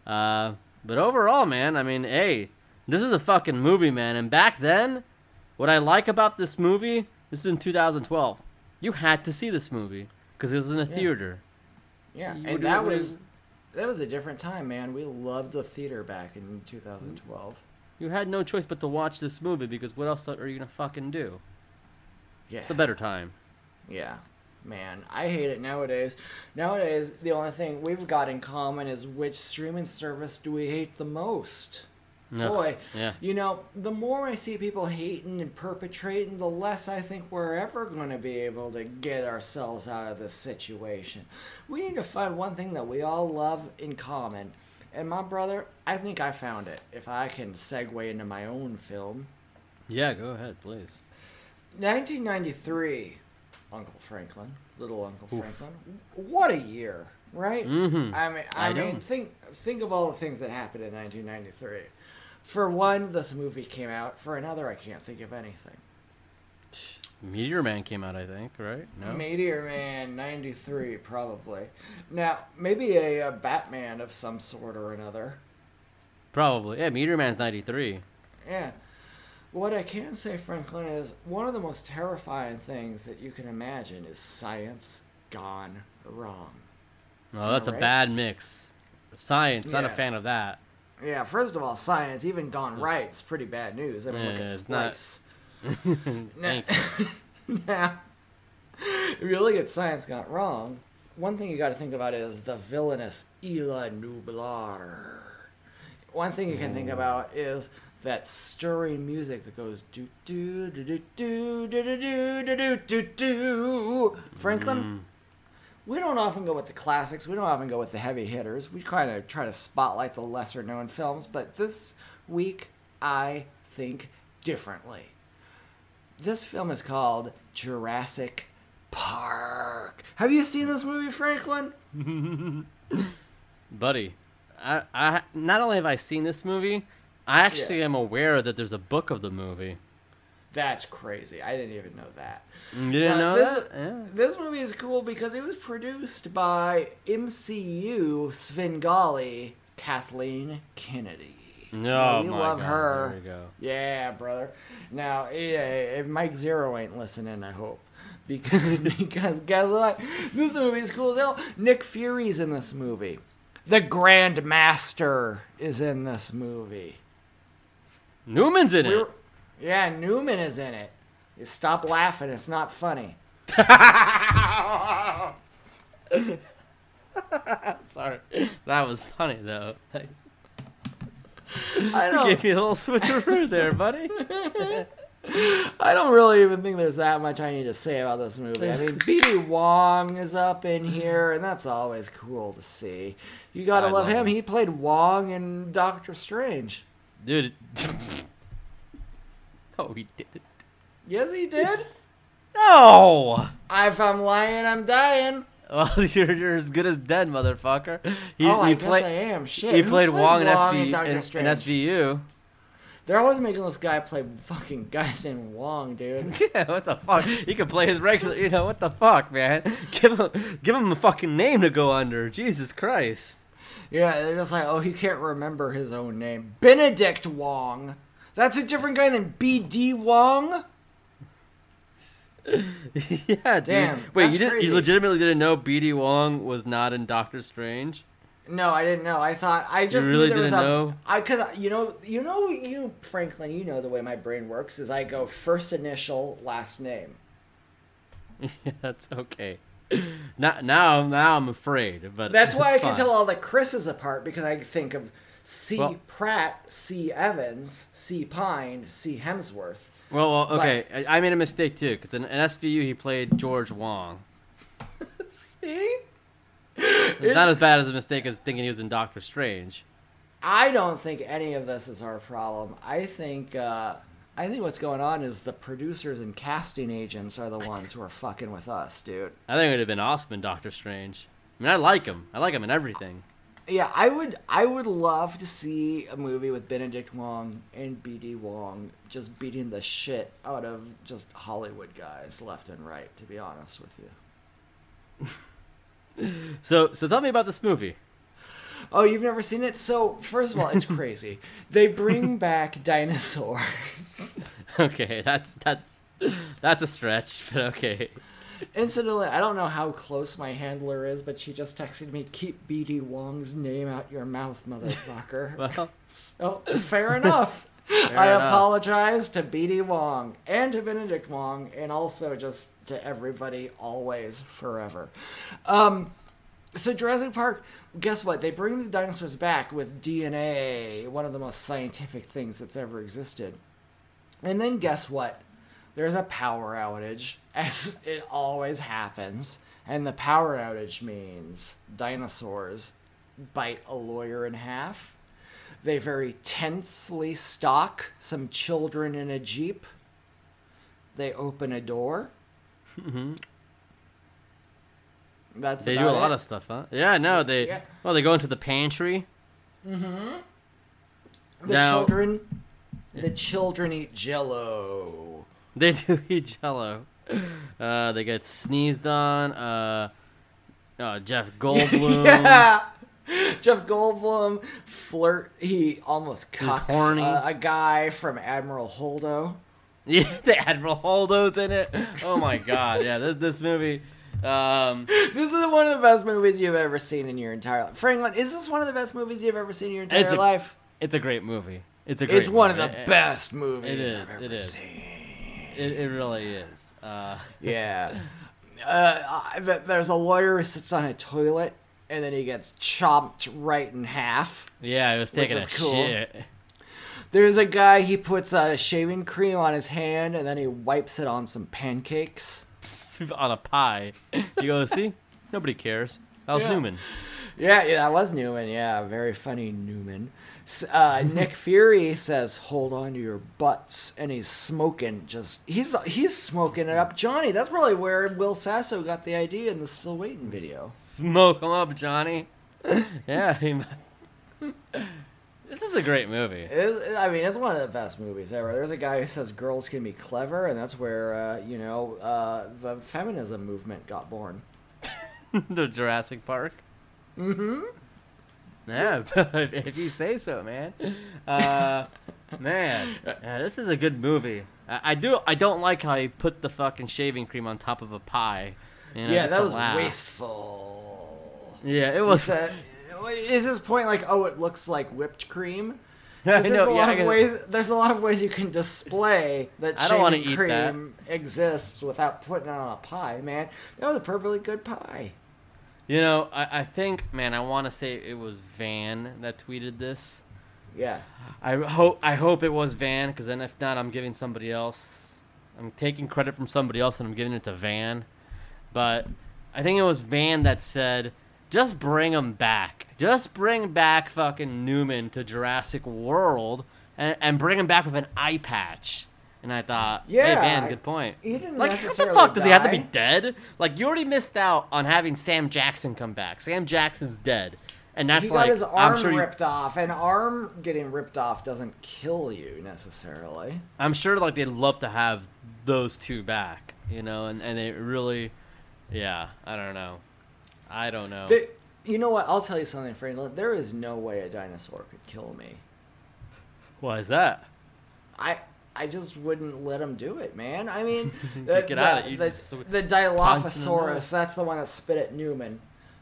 uh, but overall, man, I mean, hey, this is a fucking movie, man. And back then, what I like about this movie, this is in 2012. You had to see this movie because it was in a Yeah. theater. Yeah, You and that was that was a different time, man. We loved the theater back in 2012. You had no choice but to watch this movie because what else are you gonna fucking do? Yeah, It's a better time. yeah, man. I hate it nowadays. Nowadays, the only thing we've got in common is which streaming service do we hate the most? Ugh, Boy, yeah. you know, the more I see people hating and perpetrating, the less I think we're ever going to be able to get ourselves out of this situation. We need to find one thing that we all love in common. And my brother, I think I found it. If I can segue into my own film. Yeah, go ahead, please. 1993, Uncle Franklin, little Uncle Franklin. What a year, right? Mhm. I mean, I, I mean, think think of all the things that happened in 1993. For one, this movie came out. For another, I can't think of anything. Meteor Man came out, I think, right? No. Meteor Man 93, probably. Now, maybe a, a Batman of some sort or another. Probably. Yeah, Meteor Man's 93. Yeah. What I can say, Franklin, is one of the most terrifying things that you can imagine is science gone wrong. Oh, that's a bad mix. Science, not a fan of that. Yeah, first of all, science, even gone right, it's pretty bad news. I mean, look at it's not- Splice. Now, if you look at science gone wrong, one thing you got to think about is the villainous Isla Nublar. One thing you can think about is that stirring music that goes do do do do do do do do do do do do. Franklin, we don't often go with the classics. We don't often go with the heavy hitters. We kind of try to spotlight the lesser known films, but this week I think differently. This film is called Jurassic Park. Have you seen this movie, Franklin? Buddy, I, I not only have I seen this movie, I actually Yeah. am aware that there's a book of the movie. That's crazy. I didn't even know that. Mm, you didn't Now, know this, that? Yeah. This movie is cool because it was produced by MCU Svengali Kathleen Kennedy. Oh no, we my love God, her. There we go. Yeah, brother. Now, yeah, if Mike Zero ain't listening, I hope. Because, because guess what? This movie is cool as hell. Nick Fury's in this movie. The Grand Master is in this movie. Newman's in We it. were- yeah, Newman is in it. You stop laughing. It's not funny. Sorry, that was funny though. I don't, Gave you a little switcheroo there, buddy. I don't really even think there's that much I need to say about this movie. I mean, B.D. Wong is up in here, and that's always cool to see. You gotta love love him. him. He played Wong in Doctor Strange. Dude. oh, he did it. Yes, he did. No! if I'm lying, I'm dying. Well, you're, you're as good as dead, motherfucker. He, oh, I he guess played, I am. Shit. He Who played Wong, in, SV, in, in SVU. They're always making this guy play fucking guys named Wong, dude. Yeah, what the fuck? He could play his regular, you know, what the fuck, man? Give him, give him a fucking name to go under. Jesus Christ. Yeah, they're just like, oh, he can't remember his own name. Benedict Wong. That's a different guy than B.D. Wong. yeah, dude. Damn, Wait, you didn't? crazy. You legitimately didn't know B.D. Wong was not in Doctor Strange? No, I didn't know. I thought I just really knew there didn't a, know? I cause you know you know you Franklin you know the way my brain works is I go first initial last name. yeah, that's okay. now, now, now I'm afraid. But That's why I it's can tell all the Chris's apart because I think of C. Well- Pratt, C. Evans, C. Pine, C. Hemsworth. Well, well okay. I, I made a mistake too because in, in SVU he played George Wong. See? It's not as bad as a mistake as thinking he was in Doctor Strange. I don't think any of this is our problem. I think uh, I think what's going on is the producers and casting agents are the ones who are fucking with us, dude. I think it would have been awesome in Doctor Strange. I mean, I like him. I like him in everything. Yeah, I would I would love to see a movie with Benedict Wong and BD Wong just beating the shit out of just Hollywood guys left and right, to be honest with you. So, so tell me about this movie. Oh, you've never seen it? So, first of all, it's crazy. they bring back dinosaurs. Okay, that's that's that's a stretch, but okay. Incidentally, I don't know how close my handler is, but she just texted me, "Keep BD Wong's name out your mouth, motherfucker." Well, so fair enough. I enough. apologize to BD Wong and to Benedict Wong, and also just to everybody, always, forever. Um, so Jurassic Park, guess what? They bring the dinosaurs back with DNA, one of the most scientific things that's ever existed. And then guess what? There's a power outage, as it always happens. And the power outage means dinosaurs bite a lawyer in half. They very tensely stalk some children in a jeep. They open a door. Mm-hmm. That's they do a lot it. of stuff, huh? Yeah, no, they Yeah. well, they go into the pantry. Mm-hmm. The Now- children, the children eat Jello. They do eat Jello. Uh, they get sneezed on. Uh, uh, Jeff Goldblum. Yeah. Jeff Goldblum flirt. He almost cucks uh, a guy from Admiral Holdo. Yeah, the Admiral Holdo's in it. Oh my god, yeah, this this movie. Um, This is one of the best movies you've ever seen in your entire life. Franklin, is this one of the best movies you've ever seen in your entire It's a- life? it's a great movie. It's a great. It's one of the It- best movies it is, I've ever it is. seen. It, it really is. Uh, Yeah. Uh, there's a lawyer who sits on a toilet and then he gets chopped right in half. yeah, it was taking is a cool. shit. There's a guy, he puts uh, shaving cream on his hand and then he wipes it on some pancakes. on a pie. You go, see? Nobody cares. That was Yeah. Newman. Yeah, yeah, that was Newman. Yeah, very funny Newman. S- Uh, Nick Fury says, "Hold on to your butts," and he's smoking. Just he's he's smoking it up, Johnny. That's probably where Will Sasso got the idea in the "Still Waiting" video. Smoke 'em up, Johnny. yeah, he, this is a great movie. It is- I mean, it's one of the best movies ever. There's a guy who says girls can be clever, and that's where uh, you know uh, the feminism movement got born. the Jurassic Park. Mm-hmm. Yeah, if you say so, man. Uh, man, yeah, this is a good movie. I, I do. I don't like how he put the fucking shaving cream on top of a pie. You know, yeah, that was laugh. wasteful. Yeah, it was. said, is his point like, oh, it looks like whipped cream? There's know, a lot I of ways. There's a lot of ways you can display that I shaving cream exists without putting it on a pie. Man, that was a perfectly good pie. You know, I, I think, man, I want to say it was Van that tweeted this. Yeah, I hope I hope it was Van, because then if not, I'm giving somebody else. I'm taking credit from somebody else, and I'm giving it to Van. But I think it was Van that said, "Just bring him back. Just bring back fucking Newman to Jurassic World, and, and bring him back with an eye patch." And I thought, Yeah, hey Van, I- good point. he didn't like, what the fuck does he have to be dead? Like, you already missed out on having Sam Jackson come back. Sam Jackson's dead, and that's he got like his I'm arm sure you, ripped off. An arm getting ripped off doesn't kill you necessarily. I'm sure like they'd love to have those two back, you know, and and it really, yeah, I don't know, I don't know. There- you know what? I'll tell you something, Franklin. There is no way a dinosaur could kill me. Why is that? I I just wouldn't let him do it, man. I mean, the, Get the- it, you the, sw- the the Dilophosaurus, that's the one that spit at Newman.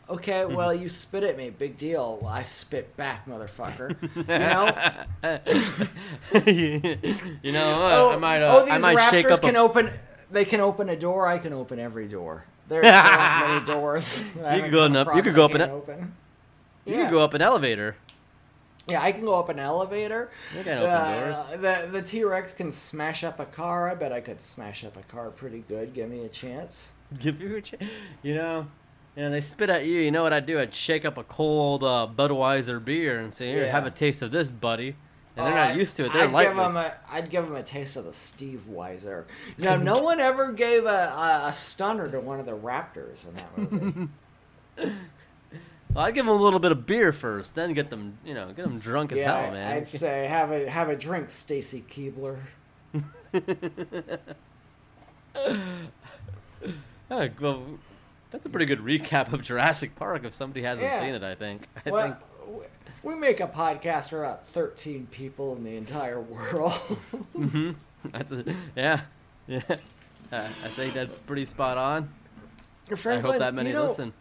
Okay, well, you spit at me, big deal. Well, I spit back, motherfucker. You know? you know, what? oh, I might, oh, uh, these I might raptors shake up. can A, open. They can open a door. I can open every door. There, there aren't many doors. You could go up- you could go up an open. You Yeah. can go up an elevator. Yeah, I can go up an elevator. You can open doors. Uh, the the T Rex can smash up a car. I bet I could smash up a car pretty good. Give me a chance. Give you a chance. You know, and they spit at you. You know what I'd do? I'd shake up a cold uh, Budweiser beer and say, "Here, Yeah. have a taste of this, buddy." And they're Oh, not used to it. They're I'd like give them a, I'd give them a taste of the Steve Weiser. Now, no one ever gave a, a, a stunner to one of the Raptors in that movie. well, I'd give them a little bit of beer first, then get them, you know, get them drunk as yeah, hell, man. I'd say have a have a drink, Stacy Keibler. Oh, well, that's a pretty good recap of Jurassic Park if somebody hasn't Yeah. seen it. I think. I well, think. we make a podcast for about 13 people in the entire world. hmm That's a, yeah, yeah. Uh, I think that's pretty spot on. I hope that many you know, listen.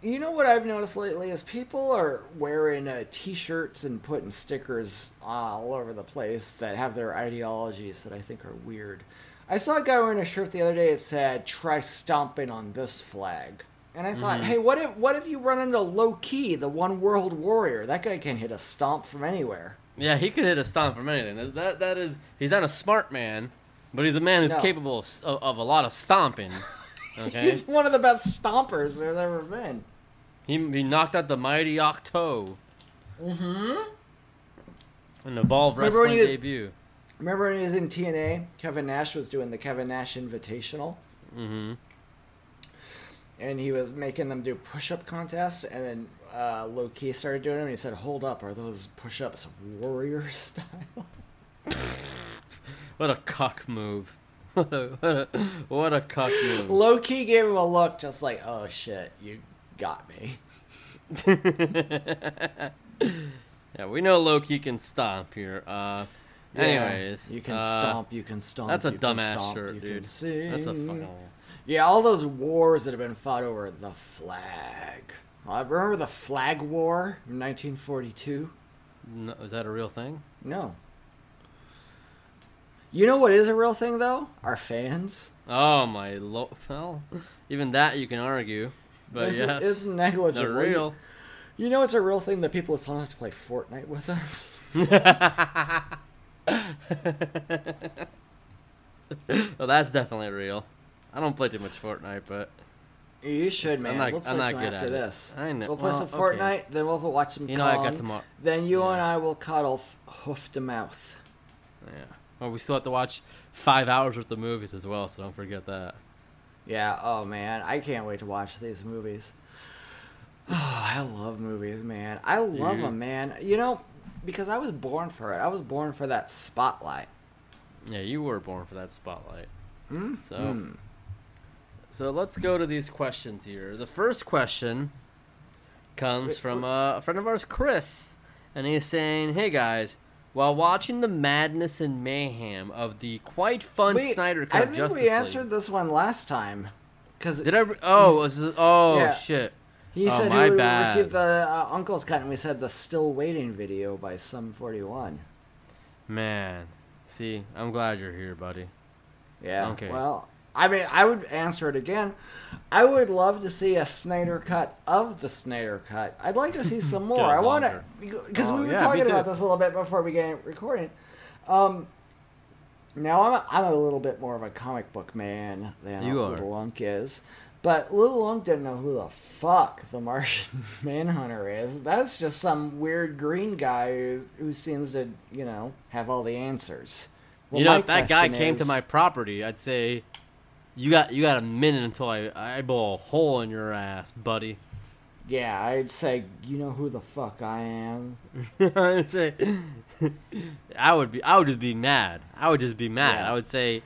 You know what I've noticed lately is people are wearing uh, T-shirts and putting stickers all over the place that have their ideologies that I think are weird. I saw a guy wearing a shirt the other day that said "Try stomping on this flag," and I thought, Mhm. hey, what if what if you run into Low Ki, the one world warrior? That guy can hit a stomp from anywhere. Yeah, he could hit a stomp from anything. That, that that is, he's not a smart man, but he's a man who's No. capable of, of a lot of stomping. Okay, He's one of the best stompers there's ever been. he he knocked out the mighty Octo Mm-hmm. in Evolve Remember Wrestling was- debut. Remember when he was in TNA? Kevin Nash was doing the Kevin Nash Invitational. Mm-hmm. and he was making them do push-up contests and then uh, Low Ki started doing them and he said hold up are those push-ups warrior style What a cuck move. What a what a, what a cuck move. Low Ki gave him a look just like oh shit you got me yeah, we know Low Ki can stomp here. Uh, Yeah, anyways, you can uh, stomp you can stomp That's a dumbass stomp, shirt, you can dude. That's a fucking. yeah all those wars that have been fought over the flag I remember the flag war in 1942 No, is that a real thing? no you know what is a real thing though our fans Oh my lo- well, even that you can argue, but it's, yes, it's negligible they're real. You know, it's a real thing that people are telling us to play Fortnite with us. well, that's definitely real. I don't play too much Fortnite, but You should, I'm man. not- Let's I'm not some good after at it. this. I know- We'll play well, some okay. Fortnite, then we'll watch some you know I got tomorrow. Then you Yeah. and I will cuddle f- hoof to mouth. Yeah. Well, we still have to watch five hours worth of movies as well, so don't forget that. Yeah, oh man, I can't wait to watch these movies. Oh, I love movies, man. I love Dude. them, man. You know, because I was born for it. I was born for that spotlight. Yeah, you were born for that spotlight. Hmm? So, Hmm. so let's go to these questions here. The first question comes from uh, a friend of ours, Chris, and he's saying, "Hey guys." While watching the madness and mayhem of the quite fun Wait, Snyder Cut I think Justice we League, answered this one last time. Because did I? Re- oh, was oh Yeah. shit! He Oh, said my who bad. received the uh, uncle's cut, and we said the still waiting video by Sum Forty One. Man, see, I'm glad you're here, buddy. Yeah. Okay. Well, I mean, I would answer it again. I would love to see a Snyder cut of the Snyder cut. I'd like to see some more. I want to because Oh, we were yeah, talking about this a little bit before we began recording. Um, now I'm a, I'm a little bit more of a comic book man than You. Little Lunk is. But Little Lunk didn't know who the fuck the Martian Manhunter is. That's just some weird green guy who, who seems to, you know, have all the answers. Well, you know, if that guy came to my property, I'd say, you got you got a minute until I I blow a hole in your ass, buddy. Yeah, I'd say, you know who the fuck I am? I'd say, I would be I would just be mad. I would just be mad. Yeah. I would say,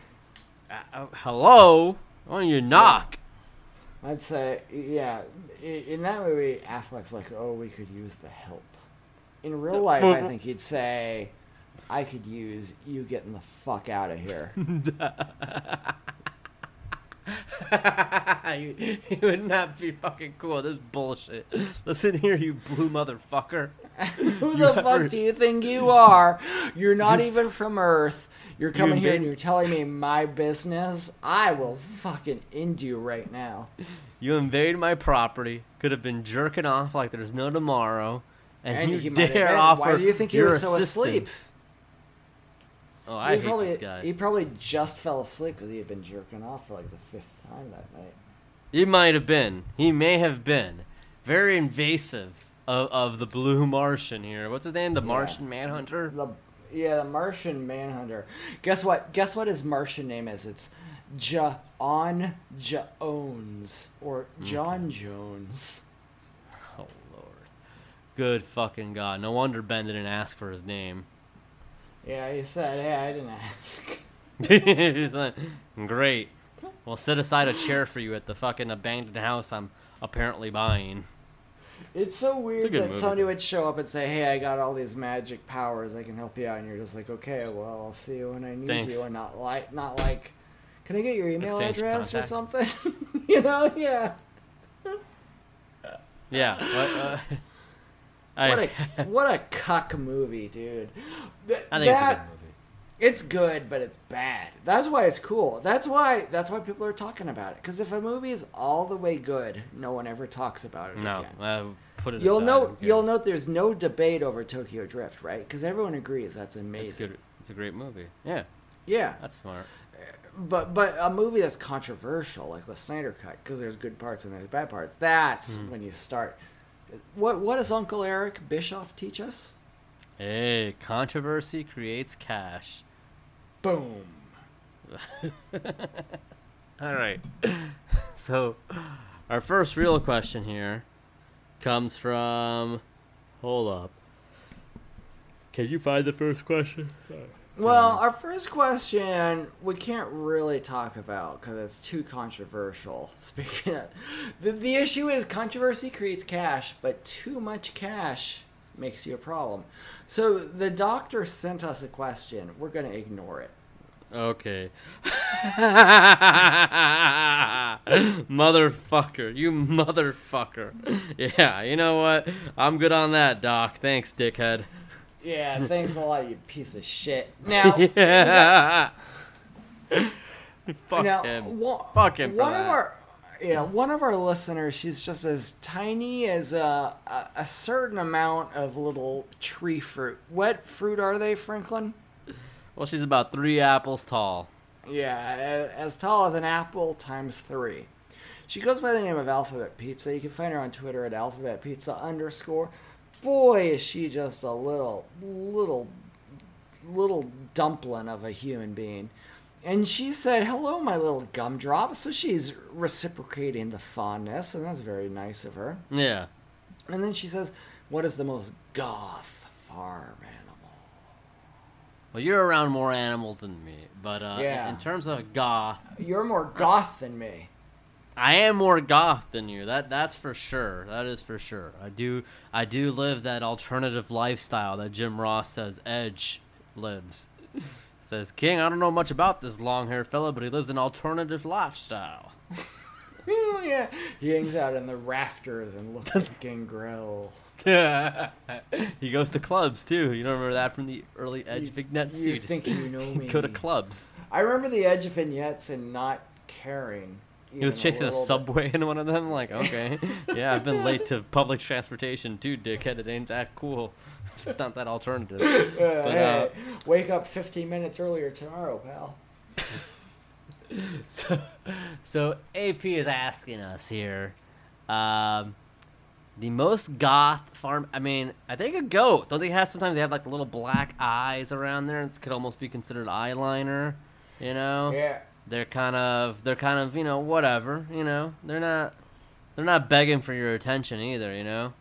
uh, uh, hello, why don't you knock? I'd say, yeah, in that movie, Affleck's like, oh, we could use the help. In real life, I think he'd say, I could use you getting the fuck out of here. you, you would not be fucking cool. This bullshit. Listen here, you blue motherfucker. who You the ever- fuck do you think you are? You're not even from Earth. You're coming here and you're telling me my business. I will fucking end you right now. You invade my property. Could have been jerking off like there's no tomorrow, and, And you he might have dare offer Why do you think your was so asleep? Oh, I he hate probably, this guy. He probably just fell asleep because he had been jerking off for like the fifth time that night. He might have been. He may have been. Very invasive of, of the blue Martian here. What's his name? The Yeah. Martian Manhunter? The yeah, the Martian Manhunter. Guess what? Guess what his Martian name is? It's John Jones or John Jones. Oh, Lord. Good fucking God. No wonder Ben didn't ask for his name. Yeah, he said, "Hey, I didn't ask." Great. We'll set aside a chair for you at the fucking abandoned house I'm apparently buying. It's so weird good that movie. somebody would show up and say, "Hey, I got all these magic powers. I can help you out," and you're just like, "Okay, well, I'll see you when I need Thanks. you," and not like, not like, "Can I get your email Exchange address or something?" you know? Yeah. Yeah. What, uh, I, What a what a cuck movie, dude. Th- I think that, it's a good movie. It's good, but it's bad. That's why it's cool. That's why that's why people are talking about it. Because if a movie is all the way good, no one ever talks about it No, again. uh, put it You'll aside. note you'll note there's no debate over Tokyo Drift, right? Because everyone agrees that's amazing. It's good. It's a great movie. Yeah, Yeah, that's smart. but but a movie that's controversial, like the Snyder Cut, because there's good parts and there's bad parts. That's Hmm. when you start. What what does Uncle Eric Bischoff teach us? Hey, controversy creates cash. Boom. All right. So, our first real question here comes from. Hold up. Can you find the first question? Sorry. Well, our first question we can't really talk about because it's too controversial. Speaking of, the, the issue is controversy creates cash, but too much cash makes you a problem. So the doctor sent us a question. We're going to ignore it. Okay. motherfucker. You motherfucker. Yeah, you know what? I'm good on that, Doc. Thanks, dickhead. Yeah, thanks a lot, you piece of shit. Now, yeah. Fuck now, him. One, Fuck him for One that. of our, yeah, one of our listeners. She's just as tiny as a, a a certain amount of little tree fruit. What fruit are they, Franklin? Well, she's about three apples tall. Yeah, as tall as an apple times three. She goes by the name of Alphabet Pizza. You can find her on Twitter at Alphabet Pizza underscore. Boy, is she just a little, little, little dumpling of a human being. And she said, "Hello, my little gumdrop." So she's reciprocating the fondness, and that's very nice of her. Yeah. And then she says, "What is the most goth farm animal?" Well, you're around more animals than me, but uh, Yeah. in terms of goth, You're more goth than me. I am more goth than you. That that's for sure. That is for sure. I do I do live that alternative lifestyle that Jim Ross says Edge lives. says King, I don't know much about this long haired fella, but he lives an alternative lifestyle. Yeah, he hangs out in the rafters and looks at Gangrel. he goes to clubs too. You don't remember that from the early Edge You- vignettes? you just think you know me? Go to clubs. I remember the edge vignettes and not caring. He was chasing a, bit. subway in one of them. Like, okay, yeah, I've been late to public transportation too, dickhead. It ain't that cool. It's not that alternative. But, hey, uh, wake up 15 minutes earlier tomorrow, pal. So, so AP is asking us here, um, the most goth farm. I mean, I think a goat. Don't they have sometimes they have like little black eyes around there? It could almost be considered eyeliner. You know, Yeah. They're kind of they're kind of you know whatever. You know, they're not they're not begging for your attention either. You know.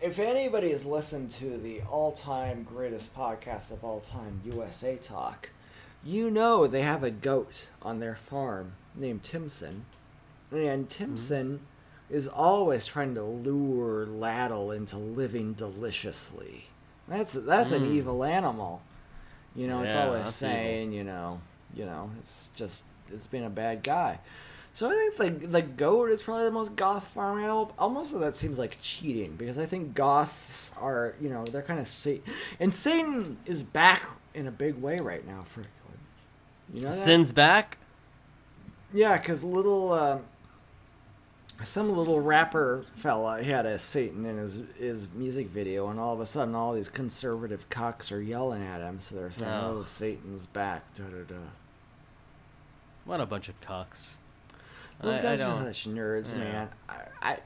If anybody has listened to the all-time greatest podcast of all time, USA Talk, you know they have a goat on their farm named Timson, and Timson is always trying to lure Laddle into living deliciously. That's that's an Mm. evil animal. You know, it's always saying, you know, you know, it's just it's been a bad guy. So I think the the goat is probably the most goth farm animal. Almost that seems like cheating because I think goths are you know they're kind of Satan, and Satan is back in a big way right now. For You know? Sin's back. Yeah, because little, uh, some little rapper fella had a Satan in his his music video, and all of a sudden, all these conservative cucks are yelling at him. So they're saying, Oh. "Oh, Satan's back." Da da da. What a bunch of cucks. Those I- I guys don't- are such nerds, yeah. man. I, I,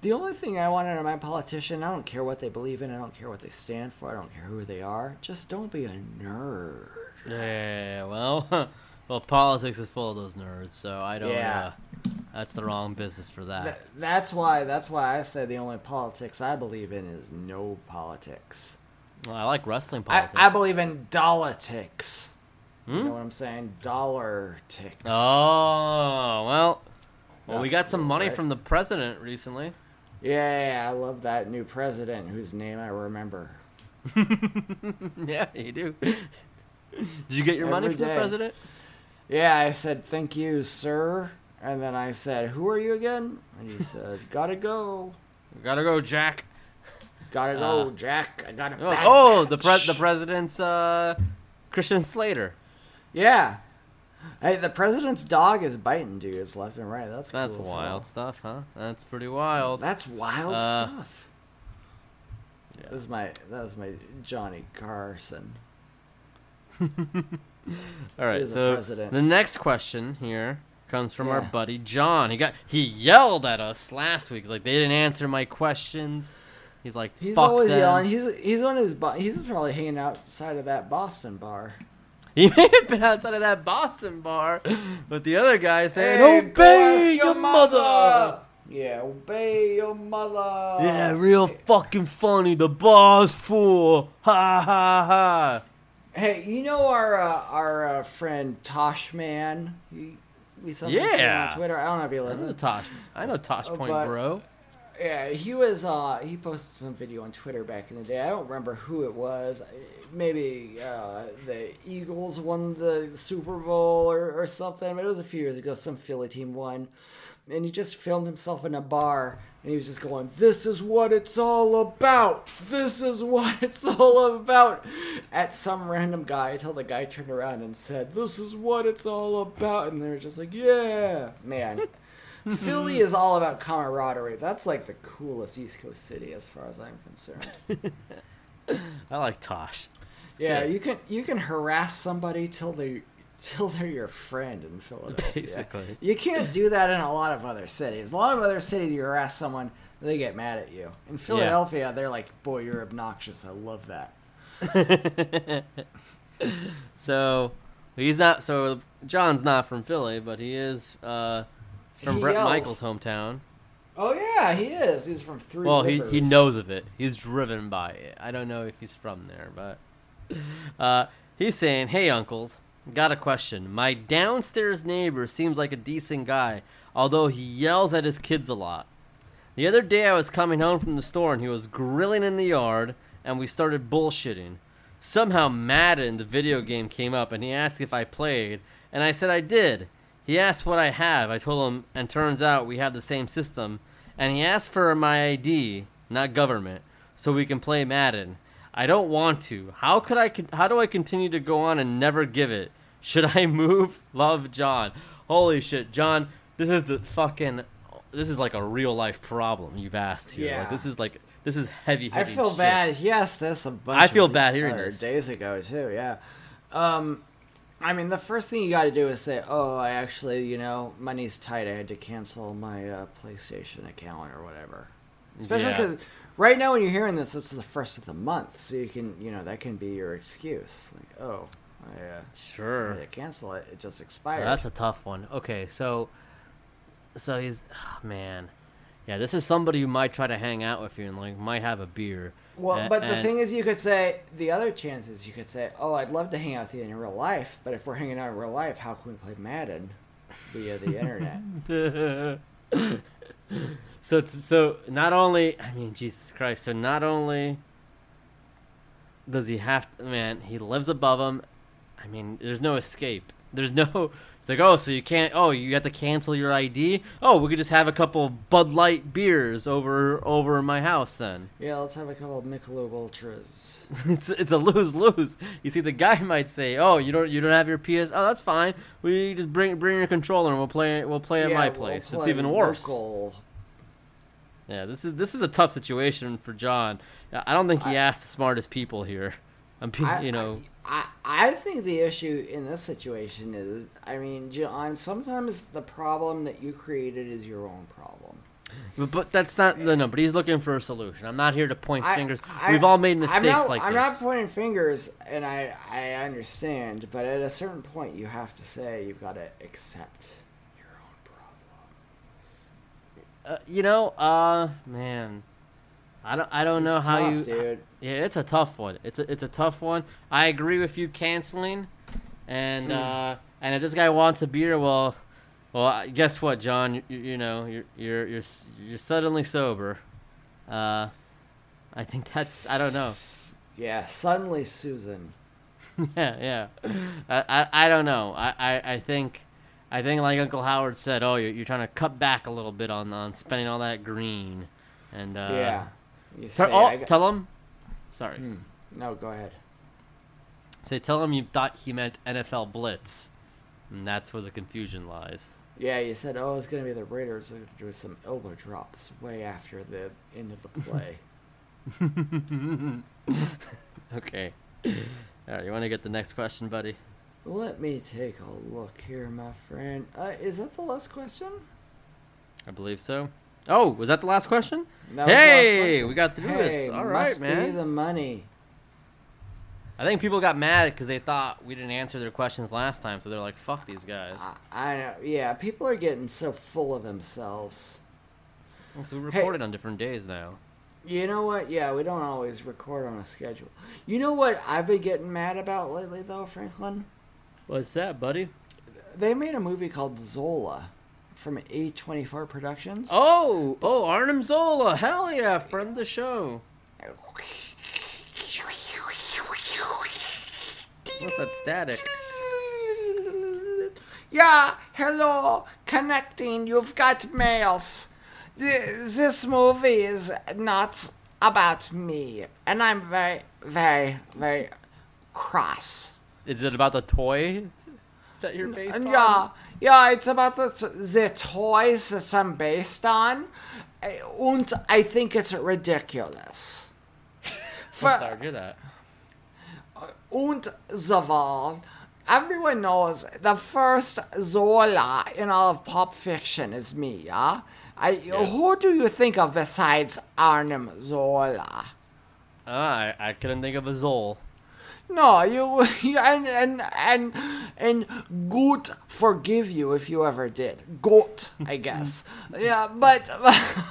the only thing I want out of my politician, I don't care what they believe in, I don't care what they stand for, I don't care who they are. Just don't be a nerd. Yeah, well, well, politics is full of those nerds, so I don't. Yeah. Uh, that's the wrong business for that. Th- that's why. That's why I say the only politics I believe in is no politics. Well, I like wrestling politics. I believe in dollartics. You Hmm? know what I'm saying? Dollar ticks. Oh well, well, we That's got some cool, money right? from the president recently. Yeah, I love that new president whose name I remember. yeah, you do. Did you get your money Every from the president? Yeah, I said thank you, sir, and then I said, "Who are you again?" And he said, "Gotta go, Gotta go, Jack. gotta go, Uh, Jack. I got a Oh, oh, the pre- the president's uh, Christian Slater. Yeah. Hey, the president's dog is biting dudes left and right. That's That's cool wild stuff, huh? That's pretty wild. That's wild Uh, stuff. yeah. That was my that was my Johnny Carson. All right, the so president. the next question here comes from our buddy John. He got he yelled at us last week. He's like they didn't answer my questions. He's like He's always them. yelling. He's he's on his he's probably hanging outside of that Boston bar. He may have been outside of that Boston bar, but the other guy saying, Hey, "Obey ask your mother." Yeah, obey your mother. Yeah, real fucking funny. The bar's full. Ha ha ha. Hey, you know our uh, our uh, friend Tosh Man? He, we him Yeah. on Twitter. I don't know if he I know. Tosh. I know Tosh Oh, Point, but- bro. Yeah, he was. Uh, he posted some video on Twitter back in the day. I don't remember who it was. Maybe uh, the Eagles won the Super Bowl or, or something. But it was a few years ago. Some Philly team won, and he just filmed himself in a bar, and he was just going, "This is what it's all about. This is what it's all about." At some random guy, until the guy turned around and said, "This is what it's all about," and they were just like, "Yeah, man." Philly is all about camaraderie. That's like the coolest East Coast city as far as I'm concerned. I like Tosh. yeah, good. you can you can harass somebody till they till they're your friend in Philadelphia. Basically. You can't do that in a lot of other cities. A lot of other cities you harass someone, they get mad at you. In Philadelphia, they're like, "Boy, you're obnoxious. I love that." so he's not. So John's not from Philly, but he is. Uh, he's from He Bret yells. Michaels' hometown. Oh yeah, he is. He's from Three Well, he, he knows of it. He's driven by it. I don't know if he's from there, but uh, he's saying, "Hey, uncles, got a question. My downstairs neighbor seems like a decent guy, although he yells at his kids a lot. The other day, I was coming home from the store and he was grilling in the yard, and we started bullshitting. Somehow, Madden, the video game, came up, and he asked if I played, and I said I did." He asked what I have. I told him, and turns out we have the same system. And he asked for my ID, not government, so we can play Madden. I don't want to. How could I? How do I continue to go on and never give it? Should I move? Love, John. Holy shit, John. This is the fucking. This is like a real life problem you've asked here. Like Yeah. this is like this is heavy. I feel shit. bad. Asked this a bunch. I feel bad hearing this. days ago too. Yeah. Um, I mean, the first thing you got to do is say, "Oh, I actually, you know, money's tight. I had to cancel my uh, PlayStation account or whatever." Especially Yeah. because right now, when you're hearing this, it's the first of the month, so you can, you know, that can be your excuse. Like, oh, I, uh, I Sure. had to cancel it. It just expired. That's a tough one. Okay, so so he's oh, man. Yeah, this is somebody who might try to hang out with you and like might have a beer. Well, A- but the and- thing is, you could say the other chance is you could say, "Oh, I'd love to hang out with you in real life, but if we're hanging out in real life, how can we play Madden via the internet?" so it's, so not only I mean Jesus Christ, so not only does he have to, man, he lives above him. I mean, there's no escape. There's no. It's like, oh, so you can't. Oh, you have to cancel your ID. Oh, we could just have a couple Bud Light beers over over my house then. Yeah, let's have a couple of Michelob Ultras. it's it's a lose lose. You see, the guy might say, "Oh, you don't you don't have your PS. Oh, that's fine. We just bring bring your controller and we'll play we'll play at Yeah, my we'll place. it's even worse." local. Yeah, this is this is a tough situation for John. I I don't think he asked the smartest people here. I'm, you know, I, I think the issue in this situation is, I mean, John, sometimes the problem that you created is your own problem. but, but that's not the no. But he's looking for a solution. I'm not here to point I- fingers. I- We've all made mistakes I'm not, like I'm this. not pointing fingers, and I, I understand, but at a certain point, you have to say you've got to accept your own problem. uh, you know, uh, man, I don't I don't know It's how tough, you. dude. Yeah, it's a tough one. It's a it's a tough one. I agree with you canceling, and Hmm. uh, and if this guy wants a beer, well, well, guess what, John? You, you, know, you're you're you're you're suddenly sober. Uh, I think that's I don't know. Yeah, suddenly Susan. yeah, yeah. I, I I don't know. I, I I think. I think, like Uncle Howard said, oh, you're, you're trying to cut back a little bit on, on spending all that green, and uh, yeah. You Tell, say, oh, got- tell him. Sorry. Hmm. No, go ahead. Say, tell him you thought he meant NFL Blitz, and that's where the confusion lies. Yeah, you said, oh, it's going to be the Raiders with some elbow drops way after the end of the play. Okay. All right, you want to get the next question, buddy? Let me take a look here, my friend. Uh, is that the last question? I believe so. Oh, was that the last question? That was last Hey, question. we got through this. Hey, All right, must man. Be the money. I think people got mad because they thought we didn't answer their questions last time, so they're like, "Fuck these guys." I, I know. Yeah, people are getting so full of themselves. So we Hey. recorded on different days now. You know what? Yeah, we don't always record on a schedule. You know what I've been getting mad about lately, though, Franklin? What's that, buddy? They made a movie called Zola from A24 Productions. Oh, oh, Arnim Zola, hell yeah, friend of the show. What's that static? Yeah, hello, connecting. You've got mails. This movie is not about me, and I'm very, very, very cross. Is it about the toy that you're based on? Yeah, yeah, it's about the, the toys that I'm based on, eh, and I think it's ridiculous. For, to hear that. Und Zaval. Everyone knows the first Zola in all of pop fiction is me, yeah? I, Who do you think of besides Arnim Zola? Ah, I, I couldn't think of a Zol. No, you, you and and and and Goot forgive you if you ever did. Goat, I guess. yeah, but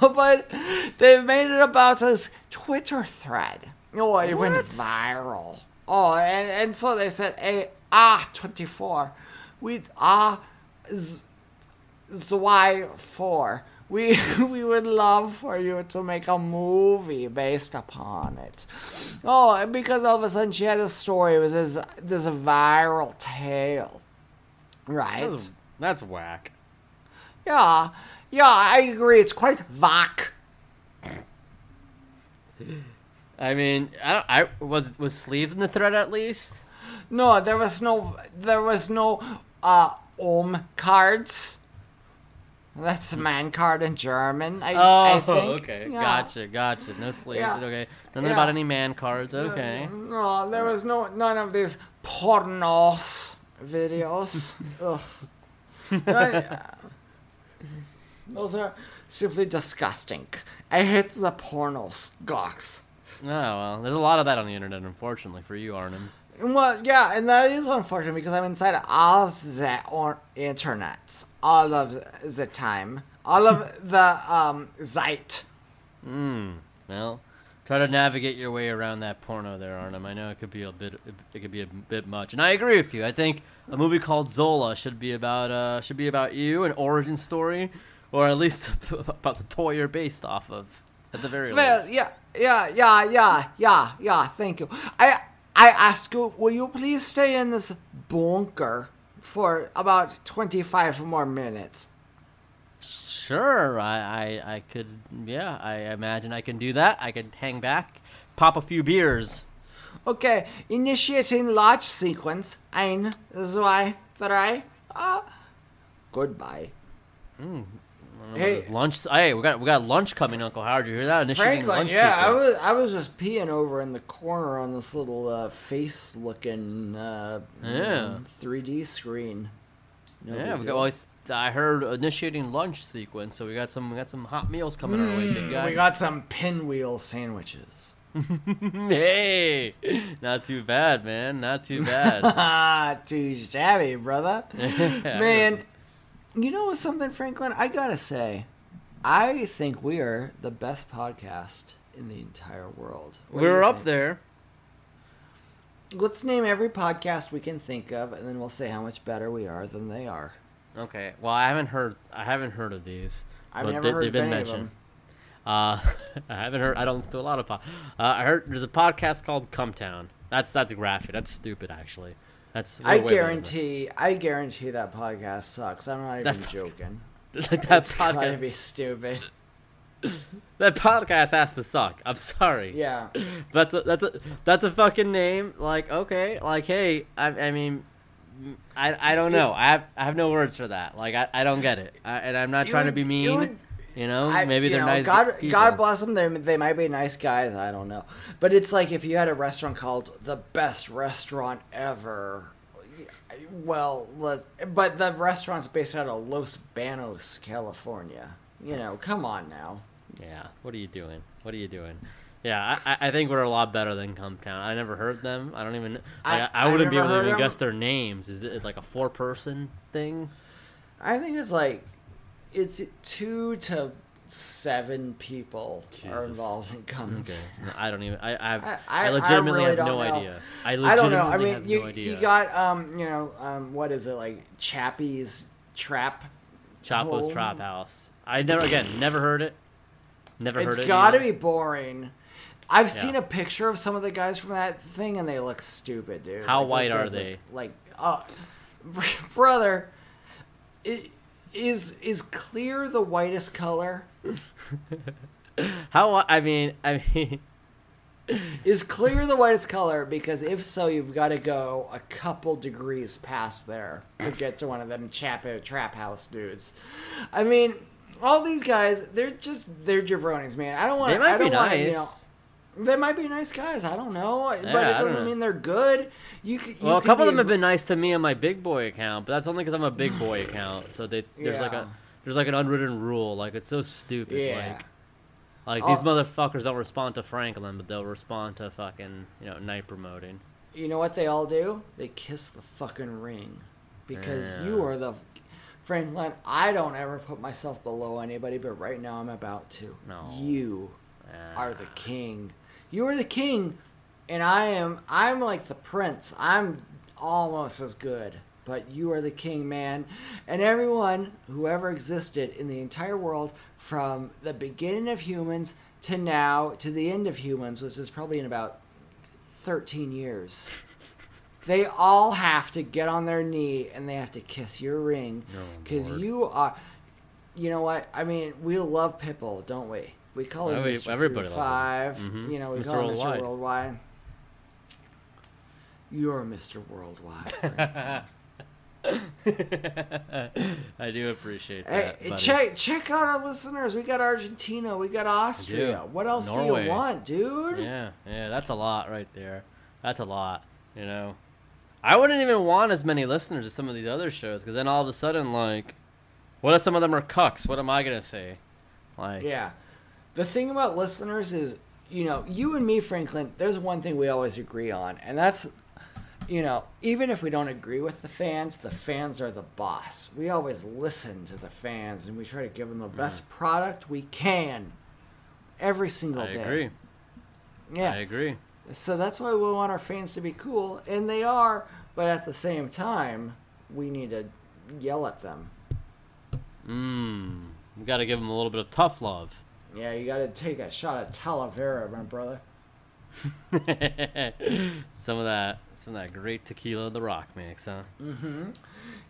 but they made it about this Twitter thread. Oh, it went viral. Oh, and, and so they said, "Hey, ah, twenty four, we ah, z, Zwei four." We, we would love for you to make a movie based upon it. Oh, and because all of a sudden she had a story, it was this, this viral tale. Right? That's, that's whack. Yeah, yeah, I agree. It's quite vac. I mean, I, I was was sleeves in the thread at least. No, there was no, there was no, uh, Om cards. That's man card in German. I, Oh, I think. okay, Yeah. gotcha, gotcha. No sleeves. Yeah. Okay, nothing Yeah. about any man cards. Okay. No, there was no none of these pornos videos. Ugh. Uh, Those are simply disgusting. I hate the pornos, gox. Oh well, there's a lot of that on the internet, unfortunately for you, Arnim. Well, yeah, and that is unfortunate because I'm inside all of the or- internets all of the time, all of the um zeit. Hmm. Well, try to navigate your way around that porno there, Arnim. I know it could be a bit, it could be a bit much, and I agree with you. I think a movie called Zola should be about, uh, should be about you, an origin story, or at least about the toy you're based off of, at the very Well, least. yeah, yeah, yeah, yeah, yeah, yeah. Thank you. I I ask you, will you please stay in this bunker for about 25 more minutes. Sure, I, I, I could, yeah, I imagine I can do that. I could hang back, pop a few beers. Okay, initiating launch sequence. Ein, zwei, drei. Ah. Goodbye. I don't know about Hey. lunch. Hey, we got we got lunch coming, Uncle Howard. You hear that? Initiating Franklin, lunch yeah, I sequence. was I was just peeing over in the corner on this little uh, face looking uh, Yeah. 3D screen. No Yeah, we got. Well, I I heard initiating lunch sequence, so we got some we got some hot meals coming our way, big guy. Mm, we got some pinwheel sandwiches. hey, not too bad, man. Not too bad. Too shabby, brother. Yeah, Man, you know something, Franklin? I gotta say, I think we are the best podcast in the entire world. What we're up think? there. Let's name every podcast we can think of, and then we'll say how much better we are than they are. Okay. Well, I haven't heard. I haven't heard of these. I've but never they, heard they've of been mentioned. Uh, I haven't heard. I don't do a lot of. Po- uh, I heard there's a podcast called Cum Town. That's that's graphic. That's stupid, actually. That's. I we're way better than guarantee, I guarantee that podcast sucks. I'm not even That- joking. Like, that It's gotta be stupid. That podcast has to suck. I'm sorry. Yeah. That's a that's a that's a fucking name. Like okay, like hey, I, I mean, I, I don't know. I have I have no words for that. Like I, I don't get it. I, and I'm not You trying to would- be you mean. You know, I- maybe you they're know, nice. God, people. God bless them. They, they might be nice guys. I don't know. But it's like if you had a restaurant called the best restaurant ever. Well, but the restaurant's based out of Los Banos, California. You know, come on now. Yeah. What are you doing? What are you doing? Yeah, I, I- think we're a lot better than Cum Town. I never heard them. I don't even. Like, I- I, wouldn't be able to even them. guess their names. Is it it's like a four person thing? I think it's like it's two to seven people are involved in come. Okay. No, I don't even. I I, have, I- I, I legitimately really have no know. idea. I I don't know. I mean, have you no idea. you got um you know um what is it like Chappie's Trap? Chapo's Home? Trap House. I never again never heard it. Never It's heard it. It's got to be boring. I've Yeah. seen a picture of some of the guys from that thing, and they look stupid, dude. How those white are they? Look, like, uh, brother, i- is is clear the whitest color? How I mean I mean Is clear the whitest color? Because if so, you've got to go a couple degrees past there to get to one of them Chapo uh, Trap House dudes. I mean, all these guys, they're just they're jabronis, man. I don't want. they might I be don't wanna, nice. you know, They might be nice guys. I don't know, but Yeah, I it doesn't mean they're good. You, you well, a couple of them have been nice to me on my big boy account, but that's only because I'm a big boy account. So they there's like Yeah. a there's like an unwritten rule. Like it's so stupid. Yeah. Like like Oh. these motherfuckers don't respond to Franklin, but they'll respond to fucking you know night promoting. You know what they all do? They kiss the fucking ring because you are the Franklin. I don't ever put myself below anybody, but right now I'm about to. No. You Yeah. are the king. You are the king, and I am. I'm like the prince. I'm almost as good, but you are the king, man. And everyone who ever existed in the entire world, from the beginning of humans to now to the end of humans, which is probably in about 13 years. They all have to get on their knee and they have to kiss your ring Oh, because Lord. you are. You know what? I mean, we love Pitbull, don't we? We call him Oh, Mr. everybody Everybody Five. him. Mhm. You know, we Mr. call him Worldwide. Mr. Worldwide. You're Mr. Worldwide. I do appreciate that. buddy. check check out our listeners. We got Argentina. We got Austria. What else do you want, dude? Yeah, yeah, that's a lot right there. That's a lot, you know. I wouldn't even want as many listeners as some of these other shows, because then all of a sudden, like, what if some of them are cucks? What am I gonna say? Like, Yeah. The thing about listeners is, you know, you and me, Franklin, there's one thing we always agree on, and that's, you know, even if we don't agree with the fans, the fans are the boss. We always listen to the fans and we try to give them the best mm. product we can every single I day. I agree. Yeah. I agree. So that's why we want our fans to be cool, and they are, but at the same time, we need to yell at them. Mmm. We got to give them a little bit of tough love. Yeah, you got to take a shot at Talavera, my brother. some of that, some of that great tequila the Rock makes, huh? Mm-hmm.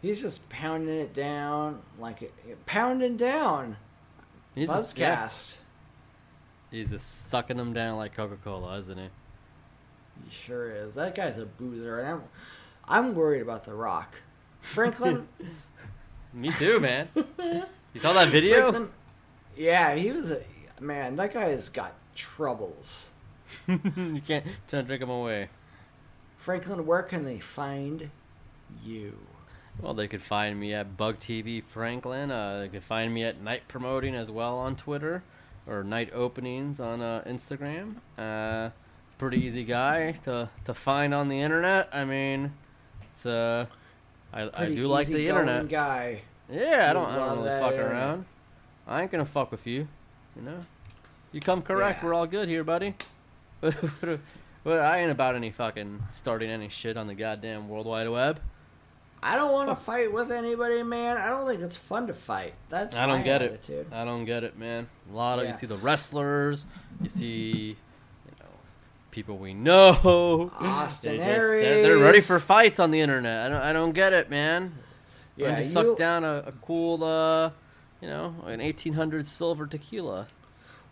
He's just pounding it down like it, pounding down. He's just, yeah, he's just sucking them down like Coca Cola, isn't he? He sure is. That guy's a boozer, and I'm, I'm worried about The Rock. Franklin. Me too, man. you saw that video? Franklin yeah, he was a man. That guy has got troubles. you can't try to drink them away. Franklin, where can they find you? Well, they could find me at Bug TV Franklin. Uh, they could find me at Night Promoting as well on Twitter, or Night Openings on uh, Instagram. Uh, pretty easy guy to, to find on the internet. I mean, it's uh, I, I do like the internet. guy. Yeah, I don't, I don't really fuck around. I ain't gonna fuck with you, you know. You come correct, Yeah. we're all good here, buddy. but I ain't about any fucking starting any shit on the goddamn World Wide Web. I don't want to fight with anybody, man. I don't think it's fun to fight. That's I don't get it. I don't get it, man. A lot of Yeah. you see the wrestlers, you see, you know, people we know. Austin They just- they're, they're ready for fights on the internet. I don't, I don't get it, man. Yeah, just you- suck down a, a cool, uh, you know, an 1800 silver tequila.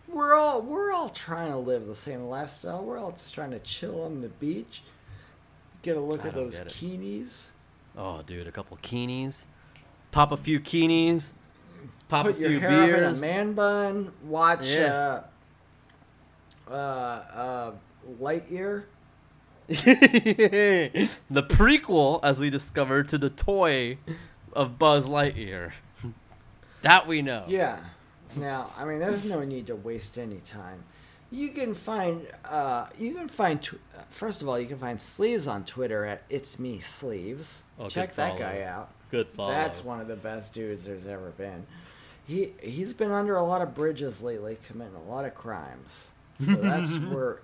We're all we're all trying to live the same lifestyle. We're all just trying to chill on the beach, get a look I at those keenies, Oh, dude, a couple keenies, pop a few keenies, pop put a your few in a man bun, watch Yeah. uh, uh, uh, Lightyear. the prequel, as we discovered, to the toy of Buzz Lightyear. That we know. Yeah. Now, I mean, there's no need to waste any time. You can find, uh, you can find. Tw- first of all, you can find Sleeves on Twitter at It's Me Sleeves. Oh, Check that guy out. Good follow. That's one of the best dudes there's ever been. He he's been under a lot of bridges lately, committing a lot of crimes. So that's where,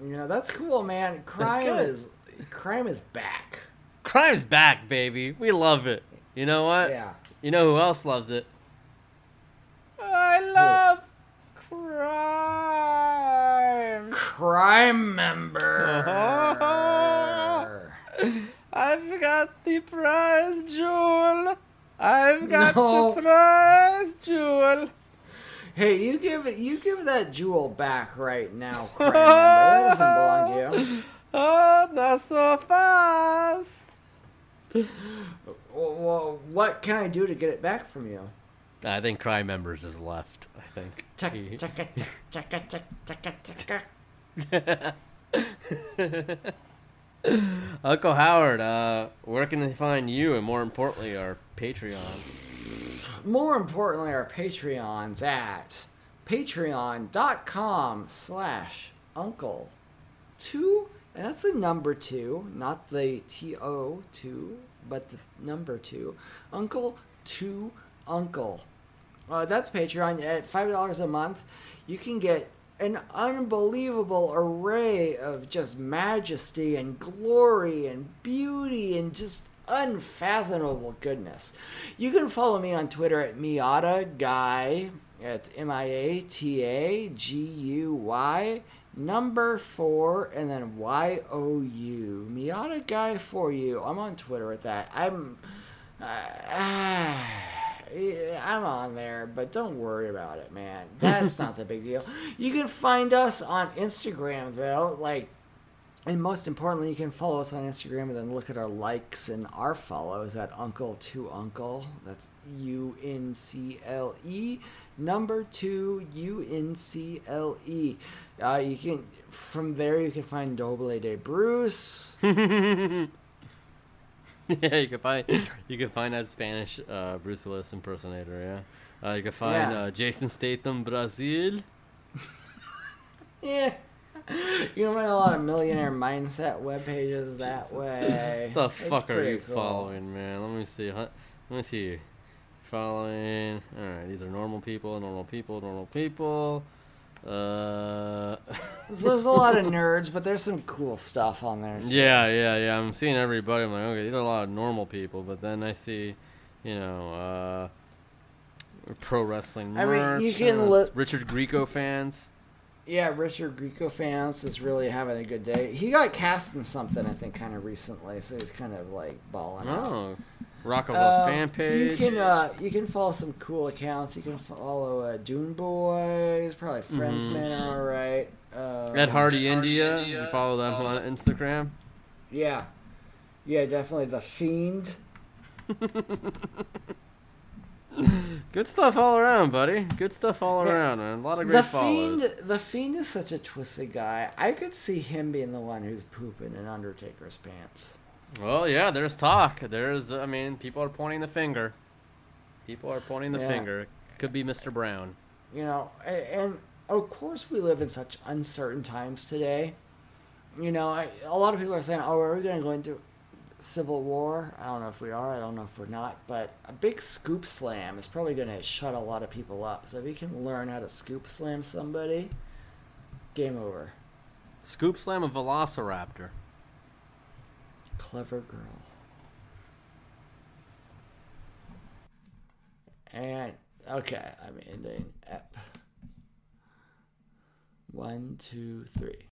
you know, that's cool, man. Crime is crime is back. Crime's back, baby. We love it. You know what? Yeah. You know who else loves it? I love crime. Crime member. I've got the prize jewel. I've got No. the prize jewel. Hey, you give it. You give that jewel back right now, crime member. That doesn't belong to you. Oh, not so fast. Well, well, what can I do to get it back from you? I think crime members is left. I think. Uncle Howard, uh, where can they find you, and more importantly, our Patreon? More importantly, our Patreons at patreon.com slash uncle two, and that's the number two, not the T O two, but the number two. Uncle two uncle. Uh, that's Patreon at five dollars a month. You can get an unbelievable array of just majesty and glory and beauty and just unfathomable goodness. You can follow me on Twitter at Miata Guy. It's M I A T A G U Y number four and then Y O U. Miata Guy for you. I'm on Twitter with that. I'm. Uh, yeah, I'm on there, but don't worry about it, man. That's not the big deal. You can find us on Instagram, though. Like, and most importantly, you can follow us on Instagram and then look at our likes and our follows at Uncle to Uncle. That's U N C L E. Number two, U N C L E. Uh, you can from there you can find Doble de Bruce. yeah, you can find you can find that Spanish uh, Bruce Willis impersonator. Yeah, uh, you can find Yeah. uh, Jason Statham Brazil. Yeah. You can find a lot of millionaire mindset web pages that Jesus. way. the It's fuck are you cool. following, man? Let me see. Huh? Let me see. Following. All right, these are normal people. Normal people. Normal people. Uh. So there's a lot of nerds, but there's some cool stuff on there. too. Yeah, yeah, yeah. I'm seeing everybody. I'm like, okay, these are a lot of normal people, but then I see, you know, uh, pro wrestling I mean, you can uh, look- Richard Grieco fans. Yeah, Richard Grieco fans is really having a good day. He got cast in something, I think, kind of recently, so he's kind of like balling. Oh, Rock of Love Um, fan page. You can uh, you can follow some cool accounts. You can follow uh, Dune Boys, probably Friendsman, all right. Um, Mm-hmm. Ed Hardy India. You follow them on Instagram. Yeah, yeah, definitely the Fiend. Good stuff all around, buddy. Good stuff all Yeah. around, man. A lot of great The follows. Fiend, the Fiend is such a twisted guy. I could see him being the one who's pooping in Undertaker's pants. Well, yeah, there's talk. There's, I mean, people are pointing the finger. People are pointing the Yeah. finger. Could be Mr. Brown. You know, and of course we live in such uncertain times today. You know, I, a lot of people are saying, "Oh, are we going to go into civil war?" I don't know if we are. I don't know if we're not. But a big scoop slam is probably going to shut a lot of people up. So if you can learn how to scoop slam somebody, game over. Scoop slam a velociraptor. Clever girl. And okay, I'm ending ep. One, two, three.